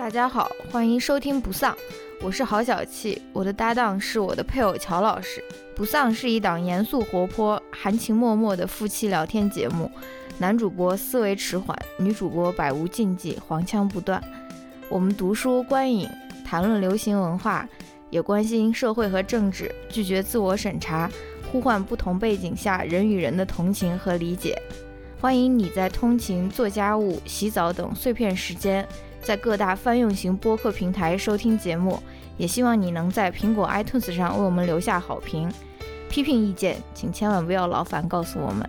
大家好，欢迎收听不丧，我是郝小气，我的搭档是我的配偶乔老师。不丧是一档严肃活泼、含情脉脉的夫妻聊天节目，男主播思维迟缓，女主播百无禁忌，黄腔不断。我们读书观影，谈论流行文化，也关心社会和政治，拒绝自我审查，呼唤不同背景下人与人的同情和理解。欢迎你在通勤、做家务、洗澡等碎片时间。在各大泛用型播客平台收听节目，也希望你能在苹果 iTunes 上为我们留下好评。批评意见，请千万不要劳烦告诉我们。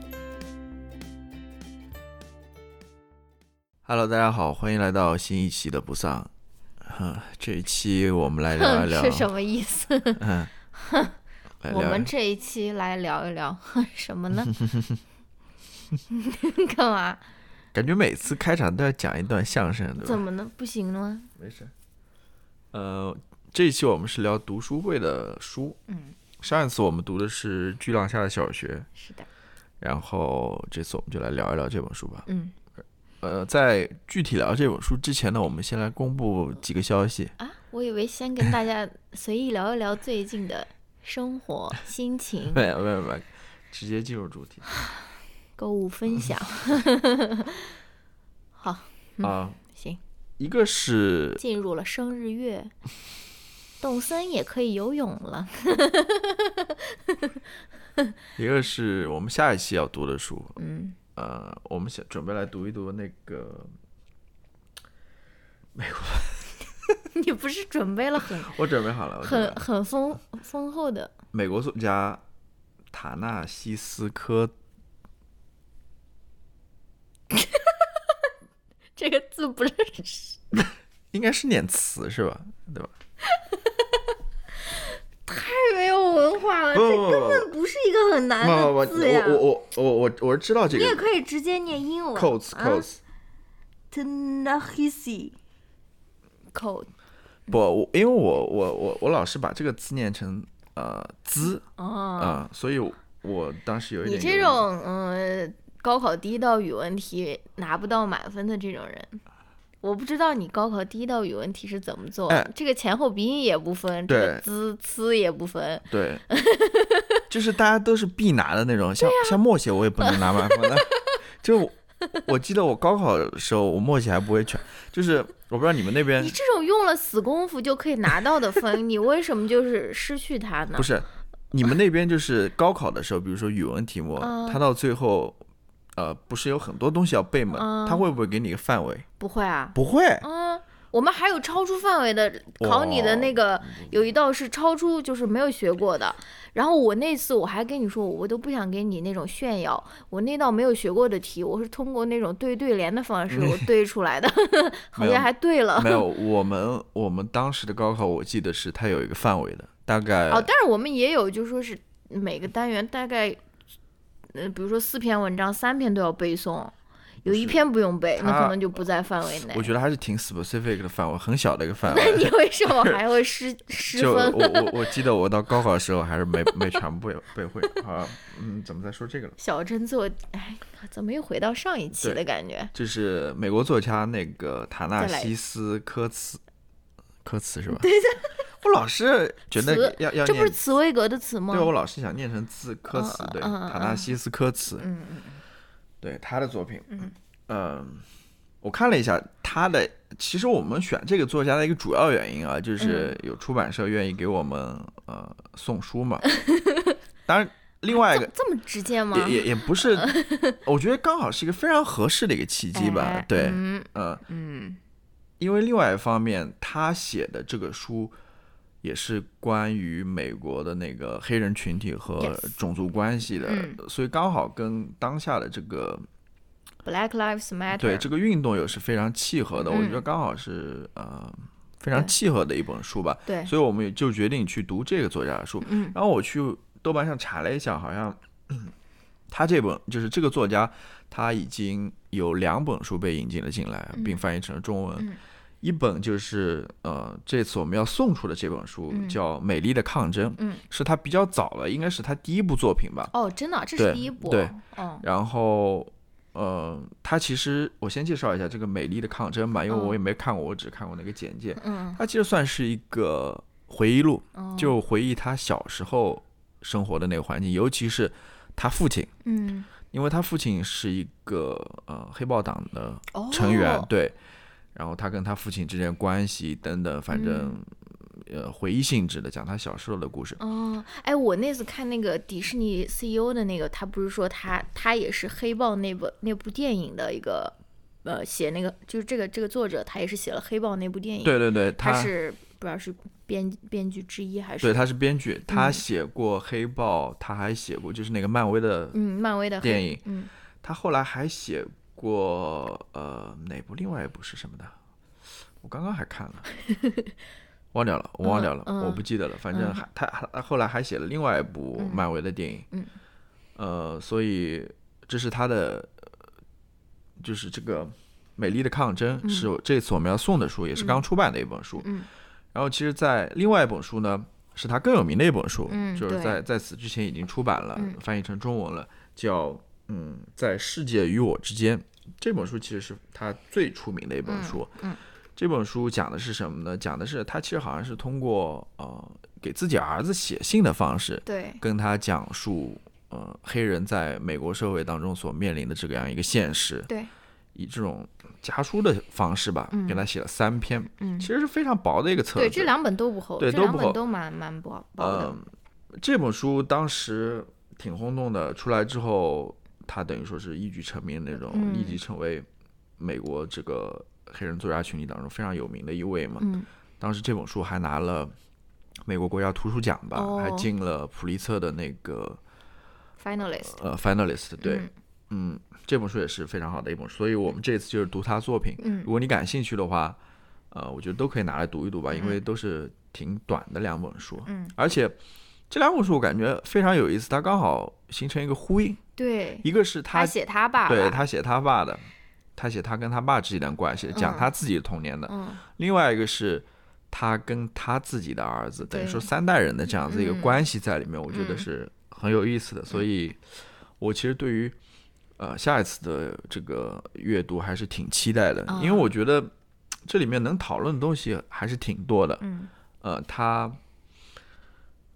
Hello，大家好，欢迎来到新一期的不丧。哼，这一期我们来聊一聊是什么意思？嗯，来聊我们这一期来聊一聊什么呢？干嘛？感觉每次开场都要讲一段相声，对吧？怎么呢？不行了吗？没事。呃，这一期我们是聊读书会的书。嗯，上一次我们读的是巨浪下的小学，是的。然后这次我们就来聊一聊这本书吧。嗯呃，在具体聊这本书之前呢，我们先来公布几个消息。啊，我以为先跟大家随意聊一聊最近的生活、心情、没有没有没有，直接进入主题购物分享。好，嗯啊。行，一个是进入了生日月，动森也可以游泳了。一个是我们下一期要读的书，嗯，呃，我们想准备来读一读那个 美国，你不是准备了很我准备好了，很很丰丰厚的？美国作家塔纳西斯科，这个字不认识，应该是念词是吧？对吧？太没有文化了，这根本不是一个很难的字呀。我我我我我是知道这个。你也个可以直接念英文。Coats 啊？coats，Tanahisi coat 不，我因为我我我我老是把这个字念成呃兹哦，啊，所以我当时有一点你这种嗯高考第一道语文题拿不到满分的这种人，我不知道你高考第一道语文题是怎么做，哎这个前后鼻音也不分，这个对滋呲也不分，对，就是大家都是必拿的那种，像、像默写我也不能拿满分的，就我我记得我高考的时候，我默写还不会全，就是我不知道你们那边你这种用了死功夫就可以拿到的分，你为什么就是失去它呢？不是你们那边就是高考的时候，比如说语文题目，嗯它到最后，呃，不是有很多东西要背吗？嗯它会不会给你一个范围？不会啊，不会，嗯，我们还有超出范围的，考你的那个有一道是超出，就是没有学过的。然后我那次我还跟你说，我都不想给你那种炫耀，我那道没有学过的题，我是通过那种对对联的方式我对出来的，好像还对了。没有，我们我们当时的高考，我记得是它有一个范围的，大概哦，但是我们也有，就说是每个单元大概，呃，比如说四篇文章，三篇都要背诵，有一篇不用背，那可能就不在范围内我。觉得还是挺 specific 的范围，很小的一个范 围那围。你为什么还会失 失就分？我我我记得我到高考的时候还是没没全部背背会。啊，嗯，怎么在说这个了？小镇做，哎，怎么又回到上一期的感觉？就是美国作家那个塔纳西斯科茨，科茨是吧？对的。我老是觉得词要要这不是念，茨威格的词吗？对我老是想念成字科茨，对，塔纳西斯科茨，嗯嗯对他的作品，嗯嗯，我看了一下他的，其实我们选这个作家的一个主要原因啊，就是嗯有出版社愿意给我们呃送书嘛。当然，另外一个这这么直接吗？也也也不是，我觉得刚好是一个非常合适的一个契机吧哎。对，嗯呃，嗯因为另外一方面，他写的这个书也是关于美国的那个黑人群体和种族关系的，嗯所以刚好跟当下的这个，Black Lives Matter。对这个运动又是非常契合的。我嗯觉得刚好是呃非常契合的一本书吧，对，所以我们也就决定去读这个作家的书。嗯然后我去豆瓣上查了一下，好像 他这本就是这个作家，他已经有两本书被引进了进来，嗯并翻译成了中文。嗯一本就是呃，这次我们要送出的这本书嗯叫《美丽的抗争》，嗯，是他比较早了，应该是他第一部作品吧。哦，真的，这是第一部。对，嗯然后呃，它其实我先介绍一下这个《美丽的抗争》吧，因为我也没看过，我只看过那个简介。嗯，它其实算是一个回忆录，哦就回忆他小时候生活的那个环境，尤其是他父亲，嗯因为他父亲是一个呃黑豹党的哦成员，对，然后他跟他父亲之间关系等等，反正、嗯。呃回忆性质的讲他小时候的故事。哦，哎，我那次看那个迪士尼 CEO 的那个，他不是说他他也是黑豹那部那部电影的一个呃写那个就是这个这个作者他也是写了黑豹那部电影，对对对，他他是不知道是编编剧之一还是对他是编剧，他嗯。写过黑豹，他还写过就是那个漫威的嗯漫威的电影，嗯。他后来还写过呃哪部？另外一部是什么的？我刚刚还看了，忘掉了，我忘掉了，我不记得了。反正还、他还后来还写了另外一部嗯漫威的电影，嗯呃，所以这是他的，呃就是这个《美丽的抗争》是这次我们要送的书，也是刚出版的一本书。嗯然后其实，在另外一本书呢，是他更有名的一本书，嗯就是在在此之前已经出版了，嗯翻译成中文了，叫嗯，在世界与我之间。这本书其实是他最出名的一本书。嗯这本书讲的是什么呢？讲的是他其实好像是通过呃给自己儿子写信的方式，对跟他讲述呃黑人在美国社会当中所面临的这个样一个现实，对以这种家书的方式吧，嗯给他写了三篇，嗯其实是非常薄的一个册子。对这两本都不厚，对都不厚都蛮蛮薄薄的嗯，这本书当时挺轰动的，出来之后，他等于说是一举成名那种，嗯立即成为美国这个黑人作家群体当中非常有名的一位嘛。嗯。当时这本书还拿了美国国家图书奖吧，哦。还进了普利策的那个 finalist 呃 finalist。对，嗯。嗯，这本书也是非常好的一本书，所以我们这次就是读他作品。嗯。如果你感兴趣的话，呃，我觉得都可以拿来读一读吧，因为都是挺短的两本书，嗯。而且这两本书我感觉非常有意思，它刚好形成一个呼应，对一个是他他写他爸爸对他写他爸的，他写他跟他爸之间的关系，讲嗯他自己的童年的；嗯另外一个是他跟他自己的儿子，等于说三代人的这样子一个嗯关系在里面，我觉得嗯是很有意思的。所以，我其实对于呃下一次的这个阅读还是挺期待的，因为啊我觉得这里面能讨论的东西还是挺多的。嗯呃，他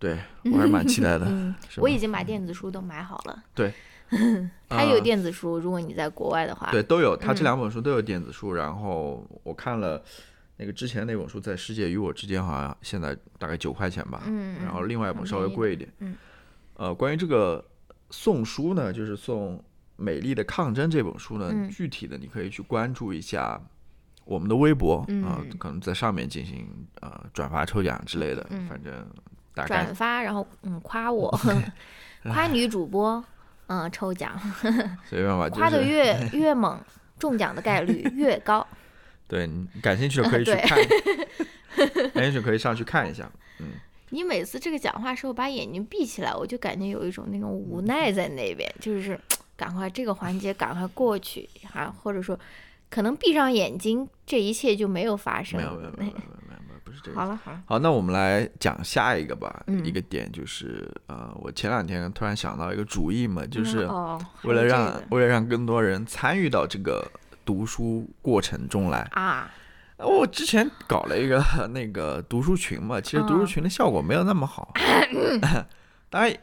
对我还是蛮期待的。嗯，我已经把电子书都买好了。对，它有呃电子书，如果你在国外的话，对，都有，他这嗯两本书都有电子书。然后我看了那个之前那本书，在《世界与我之间》，好像现在大概九块钱吧。嗯，然后嗯另外一本稍微贵一点。嗯。呃，关于这个送书呢，就是送《美丽的抗争》这本书呢，嗯具体的你可以去关注一下我们的微博啊、嗯可能在上面进行呃转发抽奖之类的，嗯反正大概转发，然后嗯夸我，夸女主播，嗯抽奖，夸的越越猛，中奖的概率越高。对你感兴趣的可以去对看，感兴趣可以上去看一下。嗯，你每次这个讲话时候把眼睛闭起来，我就感觉有一种那种无奈在那边，就是赶快这个环节赶快过去啊，或者说可能闭上眼睛，这一切就没有发生。没有没有没有没有好了好了，好，那我们来讲下一个吧。嗯一个点就是，呃，我前两天突然想到一个主意嘛，就是为了让、为了让更多人参与到这个读书过程中来。啊，我之前搞了一个那个读书群嘛，其实读书嗯群的效果没有那么好。当然，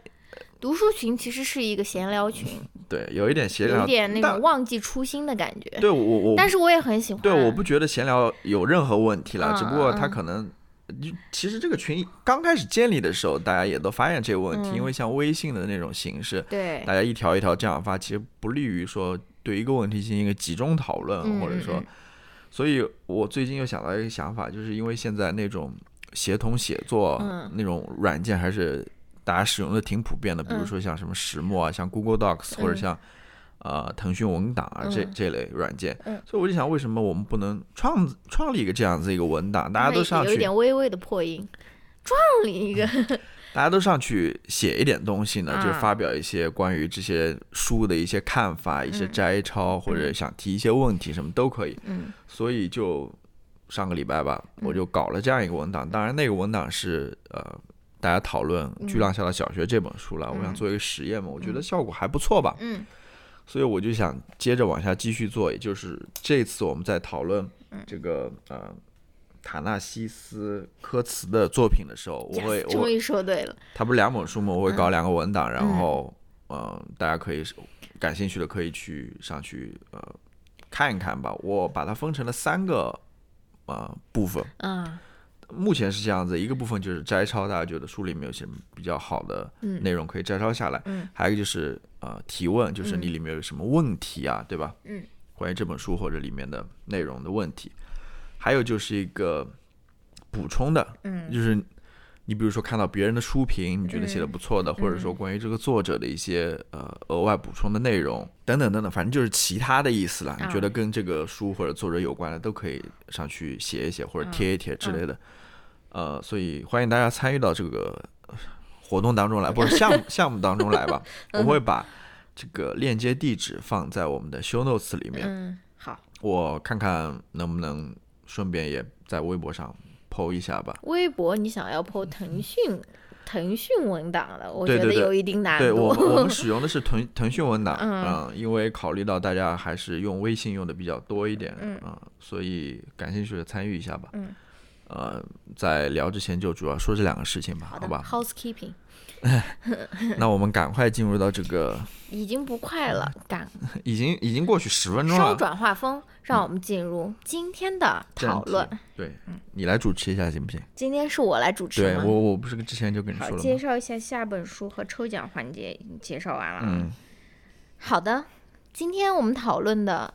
读书群其实是一个闲聊群，对，有一点闲聊，有点那但种忘记初心的感觉。对我我但是我也很喜欢。对，我不觉得闲聊有任何问题了，嗯只不过他嗯可能。就其实这个群刚开始建立的时候，大家也都发现这个问题，嗯因为像微信的那种形式，对大家一条一条这样发，其实不利于说对一个问题进行一个集中讨论，嗯或者说，嗯所以我最近又想到一个想法，就是因为现在那种协同写作、嗯那种软件还是大家使用的挺普遍的，比如嗯。说像什么石墨啊，像 Google Docs、或者嗯。像呃腾讯文档啊这嗯。这类软件，嗯。所以我就想，为什么我们不能创创立一个这样子一个文档，大家都上去有，点微微的破音，创立一个。大家都上去写一点东西呢，就发表一些关于这些书的一些看法、一些嗯。摘抄，或者想提一些问题，什么都可以。嗯。所以就上个礼拜吧，嗯。我就搞了这样一个文档。当然，那个文档是呃大家讨论《嗯巨浪下的小学》这本书了。我想嗯做一个实验嘛，我觉得嗯效果还不错吧。嗯所以我就想接着往下继续做，也就是这次我们在讨论嗯这个呃塔纳西斯科茨的作品的时候，我会终于说对了。他不是两本书吗？我会搞两个文档，嗯然后嗯大家可以感兴趣的可以去上去呃看一看吧。我把它分成了三个呃部分，啊，目前是这样子，一个部分就是摘抄，大家觉得书里面有些比较好的嗯。内容可以摘抄下来，嗯。还有一个就是呃提问，就是你里面有什么问题啊，对吧？嗯，关于这本书或者里面的内容的问题，还有就是一个补充的，嗯。就是你比如说看到别人的书评，你觉得写的不错的，或者嗯。说关于这个作者的一些呃额外补充的内容等等等等，反正就是其他的意思啦。你觉得跟这个书或者作者有关的，都可以上去写一写或者贴一贴之类的。呃，所以欢迎大家参与到这个呃活动当中来，不是项目项目当中来吧。我会把这个链接地址放在我们的 show notes 里面，嗯，好。我看看能不能顺便也在微博上 PO 一下吧。微博你想要 PO 腾讯腾讯文档了，我觉得有一定难度。对我们我们使用的是腾腾讯文档，嗯嗯，因为考虑到大家还是用微信用的比较多一点，嗯所以感兴趣的参与一下吧。嗯，呃，在聊之前就主要说这两个事情吧，好好吧？，housekeeping 那我们赶快进入到这个，已经不快了，赶 已经已经过去十分钟了，稍转画风，让我们进入今天的讨论。对，你来主持一下行不行？今天是我来主持吗？对我我不是之前就跟你，说了吗？介绍一下下本书和抽奖环节，已经介绍完了。嗯，好的，今天我们讨论的，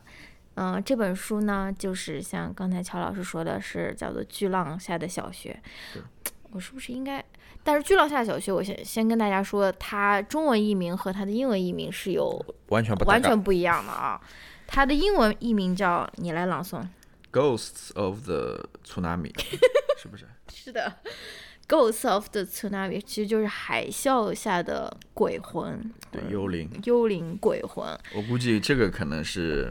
嗯、这本书呢，就是像刚才乔老师说的是叫做《巨浪下的小学》。我是不是应该？但是《巨浪下的小学》，我先先跟大家说，它中文译名和它的英文译名是有完全不完全不一样的啊。它的英文译名叫你来朗诵。Ghosts of the Tsunami，是不是？是的，《Ghosts of the Tsunami》其实就是海啸下的鬼魂，对，幽灵。幽灵鬼魂。我估计这个可能是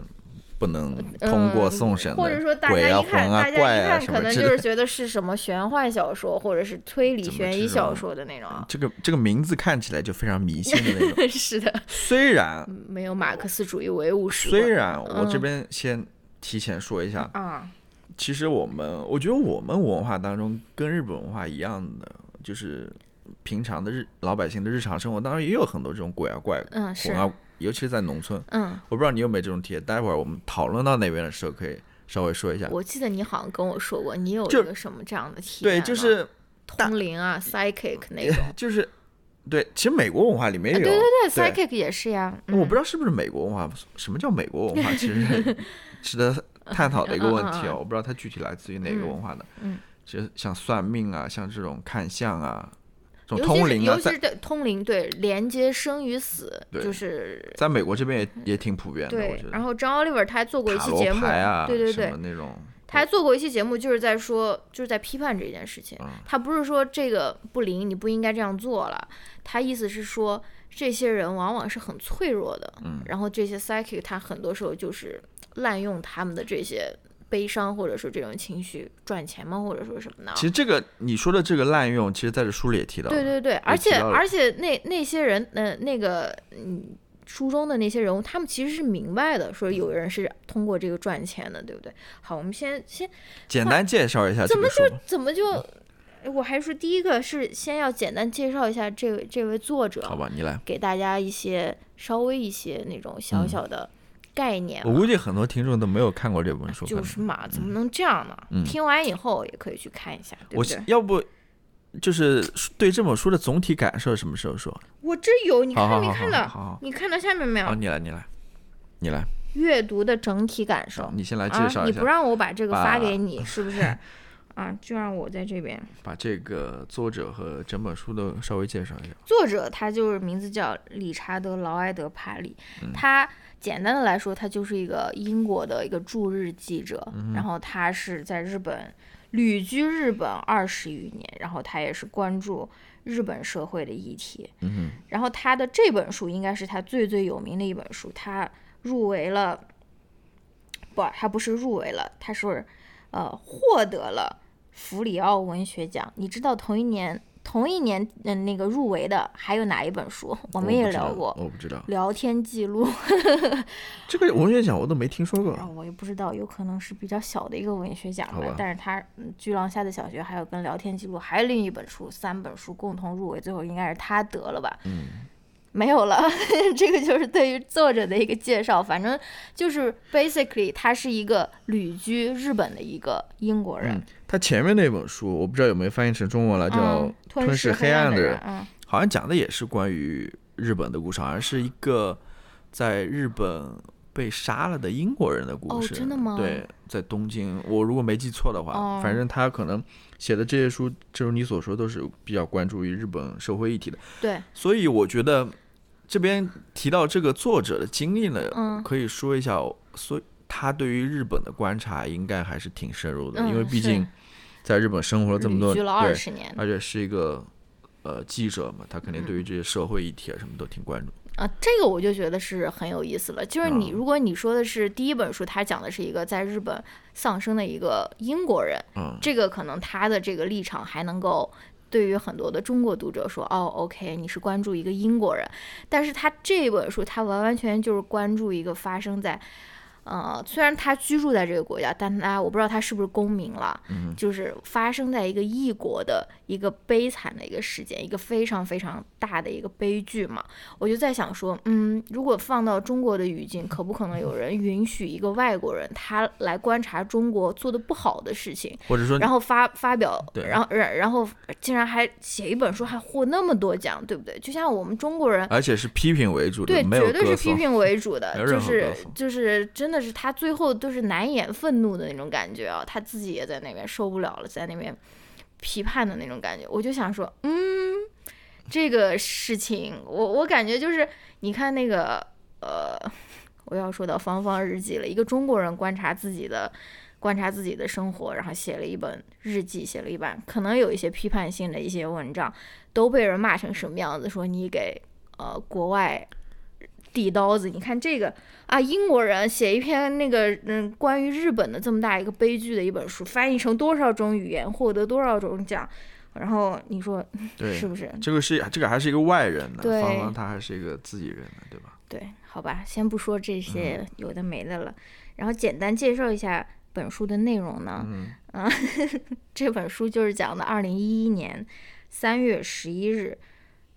不能通过送审的，嗯或者说大鬼啊、家一看，魂啊、大家怪啊一看可。能就是觉得是什么玄幻小说，或者是推理悬疑小说的那种啊。这个这个名字看起来就非常迷信的那种。是的，虽然没有马克思主义唯物史观。虽然我这嗯边先提前说一下，啊，其实我们我觉得我们文化当中跟日本文化一样的，就是平常的日老百姓的日常生活当中也有很多这种鬼啊怪嗯是魂啊，尤其是在农村。嗯，我不知道你有没有这种体验，待会儿我们讨论到那边的时候可以稍微说一下。我记得你好像跟我说过，你有个什么这样的体，验对？就是通灵啊，psychic 那种。就是对，其实美国文化里面有。对对对对，psychic 也是呀。嗯我不知道是不是美国文化，什么叫美国文化，其实值得探讨的一个问题哦。我不知道它具体来自于哪个文化的。嗯，其实像算命啊，像这种看相啊，这种尤其是通灵啊，在尤其是对通灵，对连接生与死，就是在美国这边也也挺普遍的。然后张奥利 r 他还做过一期节目，啊，对对对，那种，他还做过一期节目，就是在说，就是在批判这件事情。嗯他不是说这个不灵，你不应该这样做了。他意思是说，这些人往往是很脆弱的，嗯然后这些 psychic 他很多时候就是滥用他们的这些悲伤或者说这种情绪赚钱吗，或者说什么呢。其实这个你说的这个滥用，其实在这书里也提到。对对对，而且而且那那些人，呃，那个嗯。书中的那些人物，他们其实是明白的，说有人是通过这个赚钱的，对不对？好，我们先先简单介绍一下这怎么就。怎么就？哎我还说第一个是先要简单介绍一下这位这位作者，好吧，你来。给大家一些稍微一些那种小嗯小的概念我。估计很多听众都没有看过这本书，就是嘛，怎么能这样呢？嗯听完以后也可以去看一下，对我不对？要不就是对这本书的总体感受什么时候说？我这有，你好好好看没看到？好好好你看到下面没好，有？你来，你来，你来，阅读的整体感受。你先来介啊，绍一下你不，让我把这个发给你，是不是？啊，就让我在这边。把这个作者和整本书都稍微介绍一下。作者他就是名字叫理查德·劳埃德·帕利，嗯他简单的来说，他就是一个英国的一个驻日记者，嗯然后他是在日本旅居日本二十余年，然后他也是关注日本社会的议题，嗯然后他的这本书应该是他最最有名的一本书，他入围了，不，他不是入围了，他是呃获得了弗里奥文学奖。你知道同一年同一年嗯那个入围的还有哪一本书？我们也聊过，我不知道。聊天记录，这个文学奖我都没听说过。我也不知道，有可能是比较小的一个文学奖吧。但是它《巨浪下的小学》还有跟聊天记录，还有另一本书，三本书共同入围，最后应该是他得了吧？嗯。没有了，这个就是对于作者的一个介绍。反正就是 basically，他是一个旅居日本的一个英国人。他前面那本书我不知道有没有翻译成中文了，叫《吞噬黑暗的人》，好像讲的也是关于日本的故事，好像是一个在日本被杀了的英国人的故事。哦，真的吗？对，在东京，我如果没记错的话，反正他可能。写的这些书，正如你所说，都是比较关注于日本社会议题的。对，所以我觉得这边提到这个作者的经历呢，嗯，可以说一下，所以他对于日本的观察应该还是挺深入的，因为毕竟在日本生活了这么多，对，而且是一个呃记者嘛，他肯定对于这些社会议题啊什么都挺关注。啊，这个我就觉得是很有意思了。就是你，如果你说的是第一本书，他讲的是一个在日本丧生的一个英国人，这个可能他的这个立场还能够对于很多的中国读者说，哦，OK，你是关注一个英国人。但是他这本书，他完完全全就是关注一个发生在。呃，虽然他居住在这个国家，但他我不知道他是不是公民了。嗯，就是发生在一个异国的一个悲惨的一个事件，一个非常非常大的一个悲剧嘛。我就在想说，嗯，如果放到中国的语境，可不可能有人允许一个外国人他来观察中国做的不好的事情，或者说，然后发发表，然后然然后竟然还写一本书，还获那么多奖，对不对？就像我们中国人，而且是批评为主的，对，绝对是批评为主的，就是就是真的。但是他最后都是难掩愤怒的那种感觉啊，他自己也在那边受不了了，在那边批判的那种感觉。我就想说，嗯，这个事情，我我感觉就是，你看那个，呃，我要说到芳芳日记了，一个中国人观察自己的，观察自己的生活，然后写了一本日记，写了一本可能有一些批判性的一些文章，都被人骂成什么样子？说你给呃国外。递刀子，你看这个啊，英国人写一篇那个嗯，关于日本的这么大一个悲剧的一本书，翻译成多少种语言，获得多少种奖，然后你说是不是？这个是这个还是一个外人呢，对，芳芳他还是一个自己人呢，对吧？对，好吧，先不说这些有的没的了，然后简单介绍一下本书的内容呢，嗯，这本书就是讲的二零一一年三月十一日。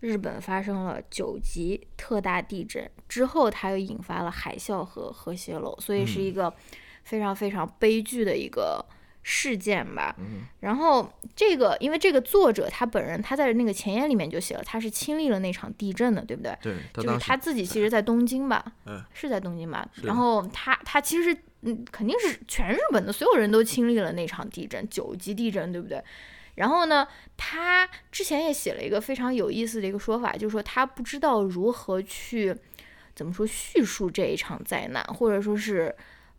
日本发生了九级特大地震之后，它又引发了海啸和核泄漏，所以是一个非常非常悲剧的一个事件吧。然后这个，因为这个作者他本人他在那个前言里面就写了，他是亲历了那场地震的，对不对？对，就是他自己其实，在东京吧，嗯，是在东京吧。然后他他其实嗯，肯定是全日本的所有人都亲历了那场地震，九级地震，对不对？然后呢，他之前也写了一个非常有意思的一个说法，就是说他不知道如何去怎么说叙述这一场灾难，或者说是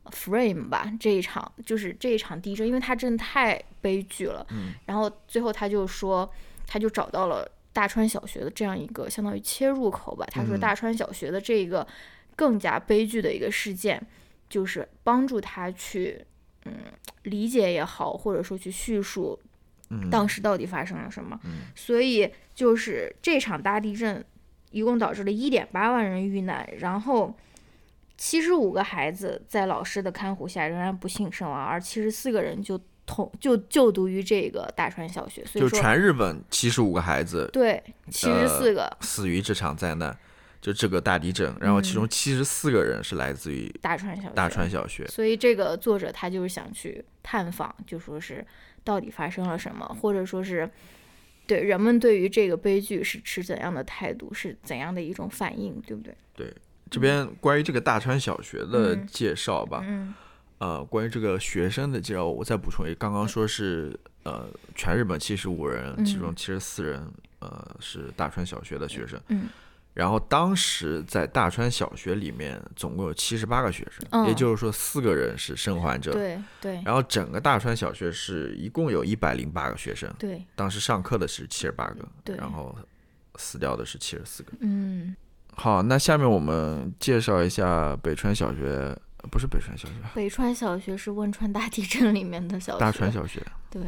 frame 吧这一场就是这一场地震，因为它真的太悲剧了。嗯。然后最后他就说，他就找到了大川小学的这样一个相当于切入口吧。他说大川小学的这个更加悲剧的一个事件，就是帮助他去嗯理解也好，或者说去叙述。当时到底发生了什么？所以就是这场大地震，一共导致了一点八万人遇难，然后七十五个孩子在老师的看护下仍然不幸身亡，而七十四个人就同就就读于这个大川小学。所以就全日本七十五个孩子，对，七十四个死于这场灾难，就这个大地震，然后其中七十四个人是来自于大川小大川小学。所以这个作者他就是想去探访，就说是。到底发生了什么，或者说是对人们对于这个悲剧是持怎样的态度，是怎样的一种反应，对不对？对，这边关于这个大川小学的介绍吧，嗯，呃，关于这个学生的介绍，我再补充一，刚刚说是呃，全日本七十五人，其中七十四人呃是大川小学的学生，嗯。然后当时在大川小学里面总共有七十八个学生，也就是说四个人是生还者。对对。然后整个大川小学是一共有一百零八个学生。对。当时上课的是七十八个。对。然后死掉的是七十四个。嗯。好，那下面我们介绍一下北川小学，不是北川小学。北川小学是汶川大地震里面的小学。大川小学。对。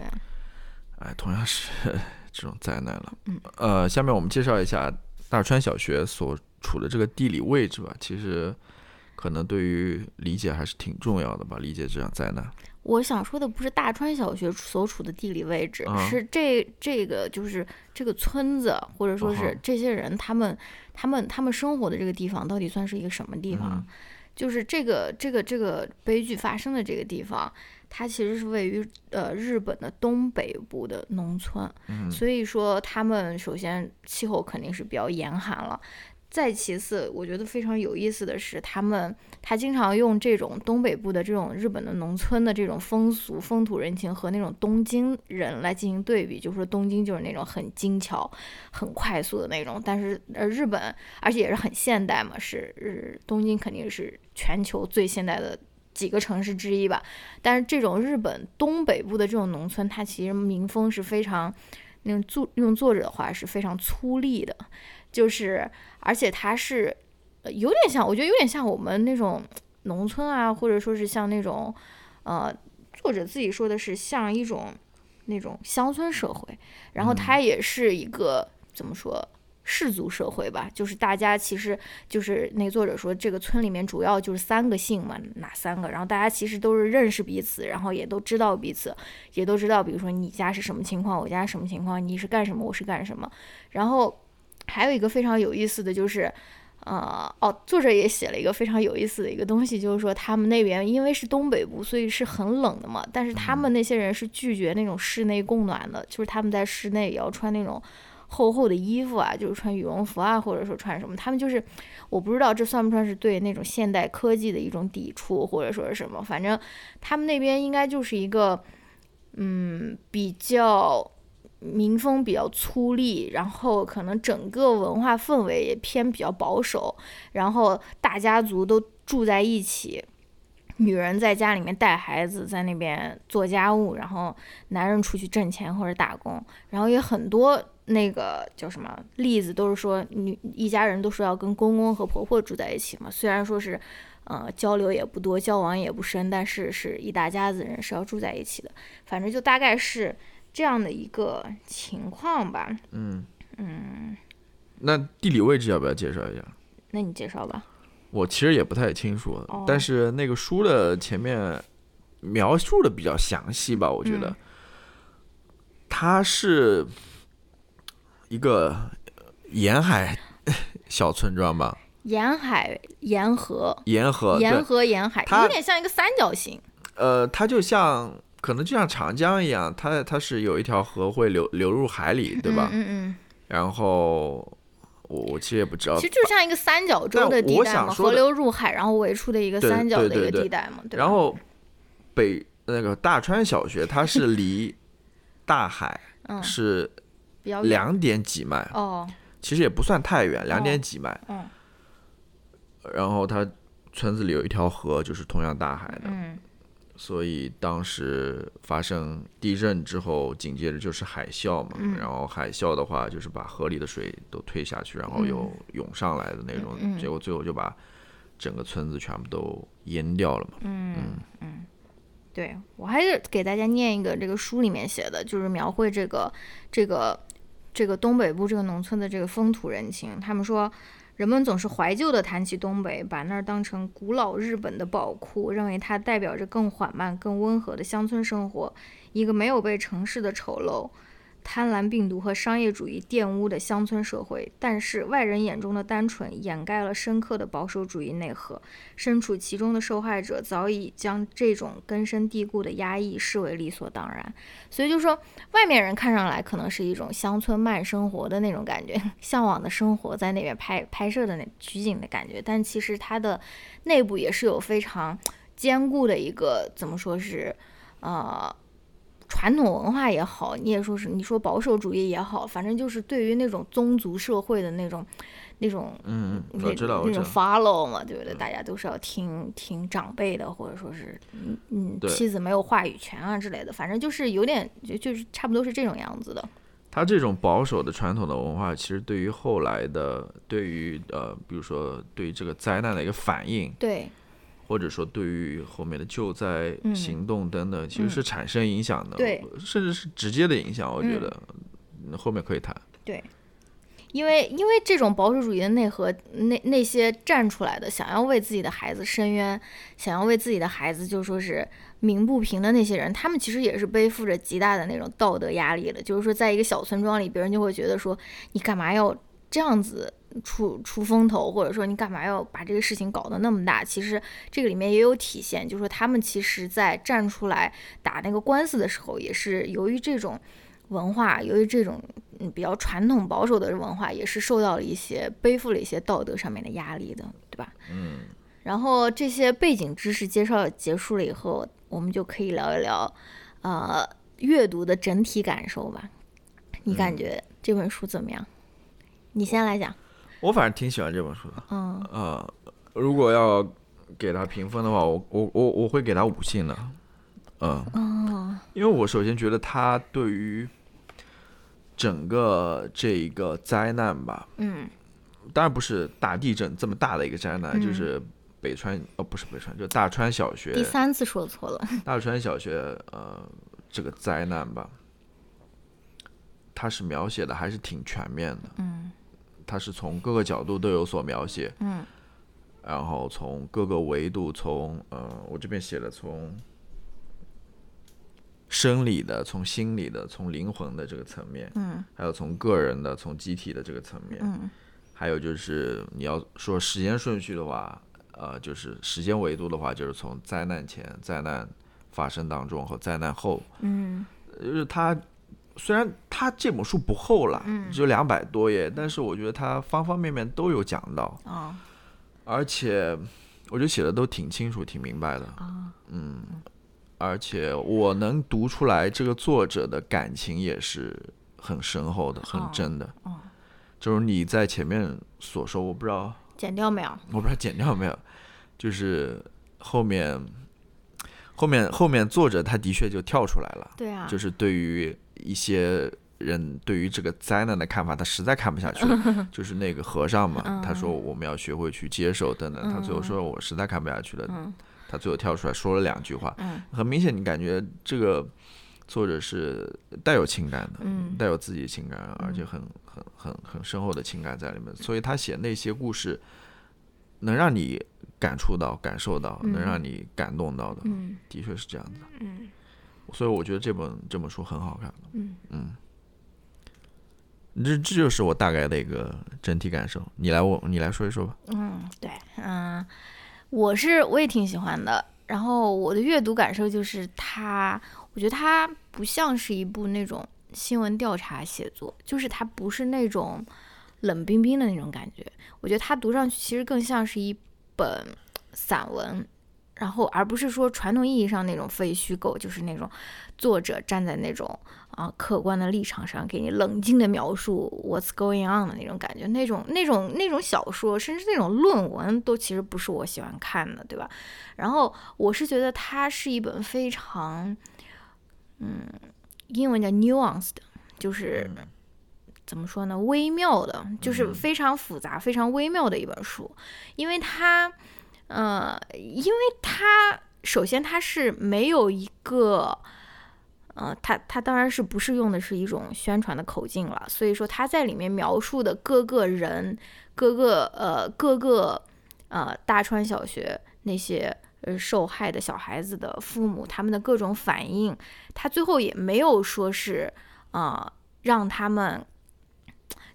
哎，同样是 这种灾难了。嗯，呃，下面我们介绍一下大川小学所处的这个地理位置吧。其实，可能对于理解还是挺重要的吧，理解这场灾难。我想说的不是大川小学所处的地理位置，是这这个就是这个村子，或者说是这些人他们他们他们生活的这个地方到底算是一个什么地方？就是这个这个这个悲剧发生的这个地方，它其实是位于呃日本的东北部的农村，所以说他们首先气候肯定是比较严寒了。再其次，我觉得非常有意思的是，他们他经常用这种东北部的这种日本的农村的这种风俗、风土人情和那种东京人来进行对比，就说东京就是那种很精巧、很快速的那种，但是呃日本而且也是很现代嘛，是日东京肯定是全球最现代的几个城市之一吧。但是这种日本东北部的这种农村，它其实民风是非常，那种作用作者的话是非常粗粝的。就是，而且它是，有点像，我觉得有点像我们那种农村啊，或者说是像那种，呃，作者自己说的是像一种那种乡村社会，然后它也是一个怎么说氏族社会吧，就是大家其实就是那作者说这个村里面主要就是三个姓嘛，哪三个？然后大家其实都是认识彼此，然后也都知道彼此，也都知道，比如说你家是什么情况，我家什么情况，你是干什么，我是干什么，然后。还有一个非常有意思的就是，呃，哦，作者也写了一个非常有意思的一个东西，就是说他们那边因为是东北部，所以是很冷的嘛。但是他们那些人是拒绝那种室内供暖的，就是他们在室内也要穿那种厚厚的衣服啊，就是穿羽绒服啊，或者说穿什么。他们就是，我不知道这算不算是对那种现代科技的一种抵触，或者说是什么。反正他们那边应该就是一个，嗯，比较。民风比较粗粝，然后可能整个文化氛围也偏比较保守，然后大家族都住在一起，女人在家里面带孩子，在那边做家务，然后男人出去挣钱或者打工，然后也很多那个叫什么例子，都是说女一家人都说要跟公公和婆婆住在一起嘛，虽然说是，呃，交流也不多，交往也不深，但是是一大家子人是要住在一起的，反正就大概是。这样的一个情况吧。嗯嗯，那地理位置要不要介绍一下？那你介绍吧。我其实也不太清楚，但是那个书的前面描述的比较详细吧？我觉得它是一个沿海 小村庄吧？沿海沿河沿河沿河沿海，有点像一个三角形。呃，它就像。可能就像长江一样，它它是有一条河会流流入海里，对吧？嗯嗯。然后我我其实也不知道。其实就像一个三角洲的地带嘛，河流入海，然后围出的一个三角的一个地带嘛，对然后北那个大川小学，它是离大海 是两点几迈哦，其实也不算太远，两点几迈。嗯。然后它村子里有一条河，就是通向大海的。嗯。所以当时发生地震之后，紧接着就是海啸嘛。然后海啸的话，就是把河里的水都推下去，然后又涌上来的那种。结果最后就把整个村子全部都淹掉了嘛。嗯嗯，对我还是给大家念一个这个书里面写的，就是描绘这个这个这个东北部这个农村的这个风土人情。他们说。人们总是怀旧地谈起东北，把那儿当成古老日本的宝库，认为它代表着更缓慢、更温和的乡村生活，一个没有被城市的丑陋。贪婪病毒和商业主义玷污的乡村社会，但是外人眼中的单纯掩盖了深刻的保守主义内核。身处其中的受害者早已将这种根深蒂固的压抑视为理所当然。所以就说，外面人看上来可能是一种乡村慢生活的那种感觉，向往的生活在那边拍拍摄的那取景的感觉，但其实它的内部也是有非常坚固的一个怎么说是，呃。传统文化也好，你也说是你说保守主义也好，反正就是对于那种宗族社会的那种那种嗯，我知道，那种 follow 嘛，对不对？大家都是要听听长辈的，或者说是嗯嗯，妻子没有话语权啊之类的，反正就是有点就就是差不多是这种样子的。他这种保守的传统的文化，其实对于后来的，对于呃，比如说对于这个灾难的一个反应，对。或者说，对于后面的救灾行动等等，其实是产生影响的，对，甚至是直接的影响。我觉得，后面可以谈。对，因为因为这种保守主义的内核，那那些站出来的想要为自己的孩子伸冤，想要为自己的孩子就说是鸣不平的那些人，他们其实也是背负着极大的那种道德压力的。就是说，在一个小村庄里，别人就会觉得说，你干嘛要这样子出出风头，或者说你干嘛要把这个事情搞得那么大？其实这个里面也有体现，就是说他们其实在站出来打那个官司的时候，也是由于这种。文化由于这种嗯比较传统保守的文化，也是受到了一些背负了一些道德上面的压力的，对吧？嗯。然后这些背景知识介绍结束了以后，我们就可以聊一聊，呃，阅读的整体感受吧。你感觉这本书怎么样？你先来讲。我反正挺喜欢这本书的。嗯。呃，如果要给他评分的话，我我我我会给他五星的。嗯。哦。因为我首先觉得他对于整个这一个灾难吧，嗯，当然不是大地震这么大的一个灾难，就是北川哦，不是北川，就大川小学。第三次说错了。大川小学，呃，这个灾难吧，他是描写的还是挺全面的，嗯，它是从各个角度都有所描写，嗯，然后从各个维度，从呃，我这边写的从。生理的，从心理的，从灵魂的这个层面，嗯，还有从个人的，从集体的这个层面，嗯，还有就是你要说时间顺序的话，呃，就是时间维度的话，就是从灾难前、灾难发生当中和灾难后，嗯，就是它虽然他这本书不厚了，嗯，只有两百多页，但是我觉得他方方面面都有讲到，啊，而且我觉得写的都挺清楚、挺明白的，啊，嗯。而且我能读出来，这个作者的感情也是很深厚的，很真的。哦，就是你在前面所说，我不知道剪掉没有？我不知道剪掉没有。就是后面，后面，后面作者他的确就跳出来了。对啊。就是对于一些人对于这个灾难的看法，他实在看不下去了。就是那个和尚嘛，他说我们要学会去接受等等。他最后说我实在看不下去了。嗯。他最后跳出来说了两句话，嗯，很明显，你感觉这个作者是带有情感的，嗯，带有自己情感，而且很很很很深厚的情感在里面，所以他写那些故事，能让你感触到、感受到，能让你感动到的，嗯，的确是这样子，嗯，所以我觉得这本这本书很好看，嗯嗯，这这就是我大概的一个整体感受，你来我你来说一说吧，嗯，对，嗯。我是我也挺喜欢的，然后我的阅读感受就是它，我觉得它不像是一部那种新闻调查写作，就是它不是那种冷冰冰的那种感觉，我觉得它读上去其实更像是一本散文。然后，而不是说传统意义上那种非虚构，就是那种作者站在那种啊客观的立场上，给你冷静的描述 what's going on 的那种感觉，那种那种那种小说，甚至那种论文，都其实不是我喜欢看的，对吧？然后我是觉得它是一本非常，嗯，英文叫 nuanced，就是怎么说呢？微妙的，就是非常复杂、非常微妙的一本书，因为它。呃，因为他首先他是没有一个，呃，他他当然是不是用的是一种宣传的口径了，所以说他在里面描述的各个人、各个呃各个呃大川小学那些呃受害的小孩子的父母他们的各种反应，他最后也没有说是啊让他们，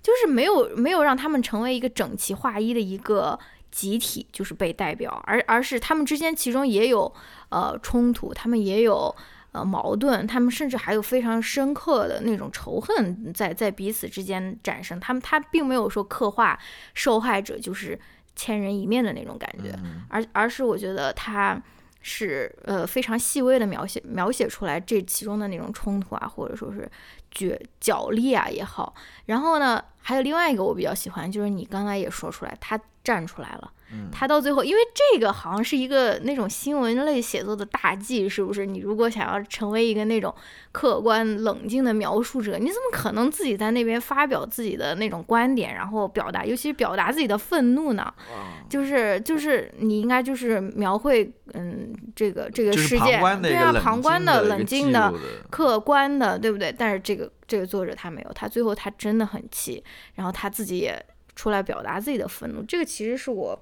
就是没有没有让他们成为一个整齐划一的一个。集体就是被代表，而而是他们之间其中也有呃冲突，他们也有呃矛盾，他们甚至还有非常深刻的那种仇恨在在彼此之间产生。他们他并没有说刻画受害者就是千人一面的那种感觉，而而是我觉得他是呃非常细微的描写描写出来这其中的那种冲突啊，或者说是角角力啊也好。然后呢，还有另外一个我比较喜欢，就是你刚才也说出来他。站出来了，他到最后，因为这个好像是一个那种新闻类写作的大忌，是不是？你如果想要成为一个那种客观冷静的描述者，你怎么可能自己在那边发表自己的那种观点，然后表达，尤其是表达自己的愤怒呢？就是就是你应该就是描绘，嗯，这个这个事件，对啊，旁观的、冷静的、客观的，对不对？但是这个这个作者他没有，他最后他真的很气，然后他自己也出来表达自己的愤怒。这个其实是我。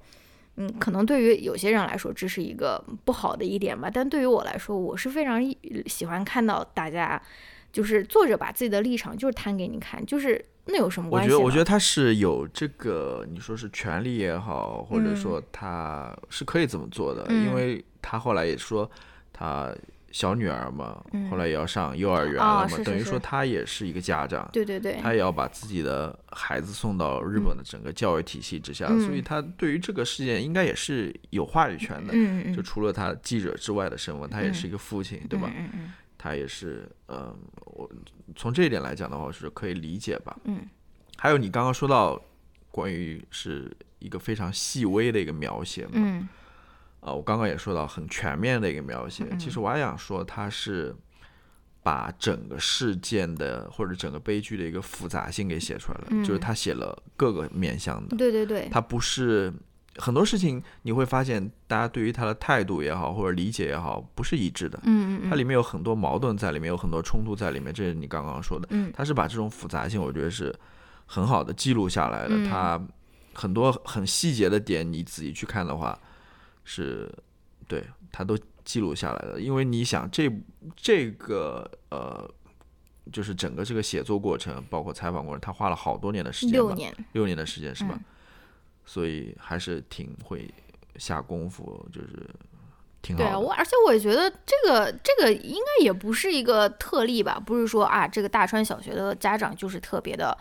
嗯，可能对于有些人来说这是一个不好的一点吧，但对于我来说，我是非常喜欢看到大家，就是作者把自己的立场就是摊给你看，就是那有什么关系？我觉得，我觉得他是有这个，你说是权利也好，或者说他是可以这么做的，因为他后来也说他。小女儿嘛，后来也要上幼儿园了嘛，等于说她也是一个家长，对对对，她也要把自己的孩子送到日本的整个教育体系之下，所以她对于这个事件应该也是有话语权的。嗯就除了她记者之外的身份，他也是一个父亲，对吧？嗯嗯，他也是，嗯，我从这一点来讲的话是可以理解吧？嗯，还有你刚刚说到关于是一个非常细微的一个描写嘛？嗯。啊，我刚刚也说到很全面的一个描写。其实我还想说，他是把整个事件的或者整个悲剧的一个复杂性给写出来了，就是他写了各个面向的。对对对，他不是很多事情你会发现，大家对于他的态度也好或者理解也好不是一致的。嗯嗯它里面有很多矛盾在里面，有很多冲突在里面，这是你刚刚说的。嗯，他是把这种复杂性，我觉得是很好的记录下来的。他很多很细节的点，你仔细去看的话。是，对他都记录下来了，因为你想这这个呃，就是整个这个写作过程，包括采访过程，他花了好多年的时间，六年，六年的时间是吧？所以还是挺会下功夫，就是挺好。对啊，我而且我也觉得这个这个应该也不是一个特例吧，不是说啊，这个大川小学的家长就是特别的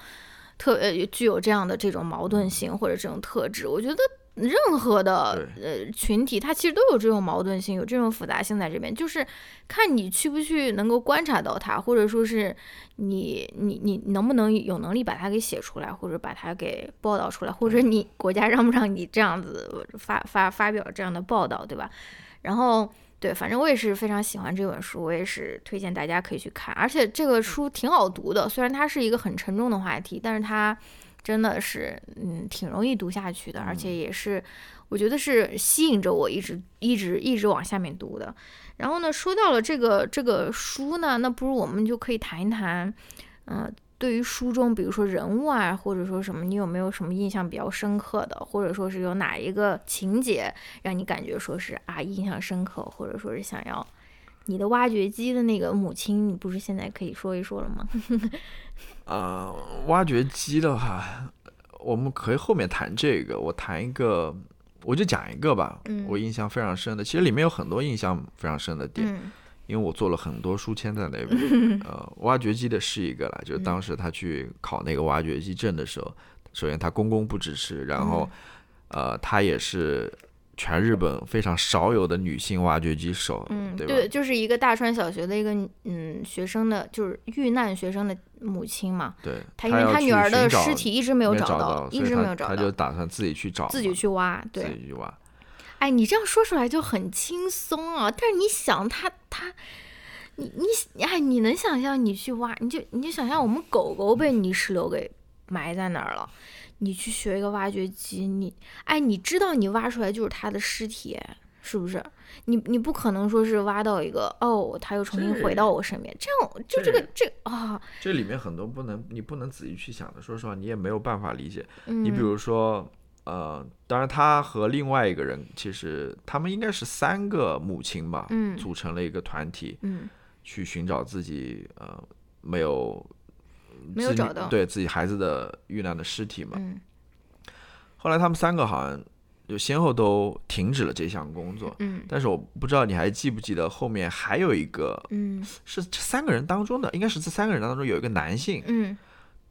特呃具有这样的这种矛盾性或者这种特质，我觉得。任何的呃群体，它其实都有这种矛盾性，有这种复杂性在这边，就是看你去不去能够观察到它，或者说是你你你能不能有能力把它给写出来，或者把它给报道出来，或者你国家让不让你这样子发发发表这样的报道，对吧？然后对，反正我也是非常喜欢这本书，我也是推荐大家可以去看，而且这个书挺好读的，虽然它是一个很沉重的话题，但是它。真的是，嗯，挺容易读下去的，而且也是，我觉得是吸引着我一直一直一直往下面读的。然后呢，说到了这个这个书呢，那不如我们就可以谈一谈，嗯，对于书中，比如说人物啊，或者说什么，你有没有什么印象比较深刻的，或者说是有哪一个情节让你感觉说是啊印象深刻，或者说是想要你的挖掘机的那个母亲，你不是现在可以说一说了吗？呃，挖掘机的话，我们可以后面谈这个。我谈一个，我就讲一个吧。我印象非常深的，其实里面有很多印象非常深的点，因为我做了很多书签在那边。呃，挖掘机的是一个了，就是当时他去考那个挖掘机证的时候，首先他公公不支持，然后，呃，他也是。全日本非常少有的女性挖掘机手，嗯，对，就是一个大川小学的一个嗯学生的，就是遇难学生的母亲嘛。对，她因为她女儿的尸体一直没有找到，一直没有找到，她就打算自己去找，自己去挖，对，自己去挖。哎，你这样说出来就很轻松啊！但是你想，他他，你你哎，你能想象你去挖，你就你就想象我们狗狗被泥石流给埋在哪儿了。你去学一个挖掘机，你哎，你知道你挖出来就是他的尸体，是不是？你你不可能说是挖到一个哦，他又重新回到我身边，这样就这个这啊，这里面很多不能你不能仔细去想的，说实话你也没有办法理解。你比如说，呃，当然他和另外一个人，其实他们应该是三个母亲吧，嗯组成了一个团体，嗯，去寻找自己呃没有。没有找到对自己孩子的遇难的尸体嘛？嗯。后来他们三个好像就先后都停止了这项工作。嗯。但是我不知道你还记不记得后面还有一个，嗯，是这三个人当中的，应该是这三个人当中有一个男性，嗯，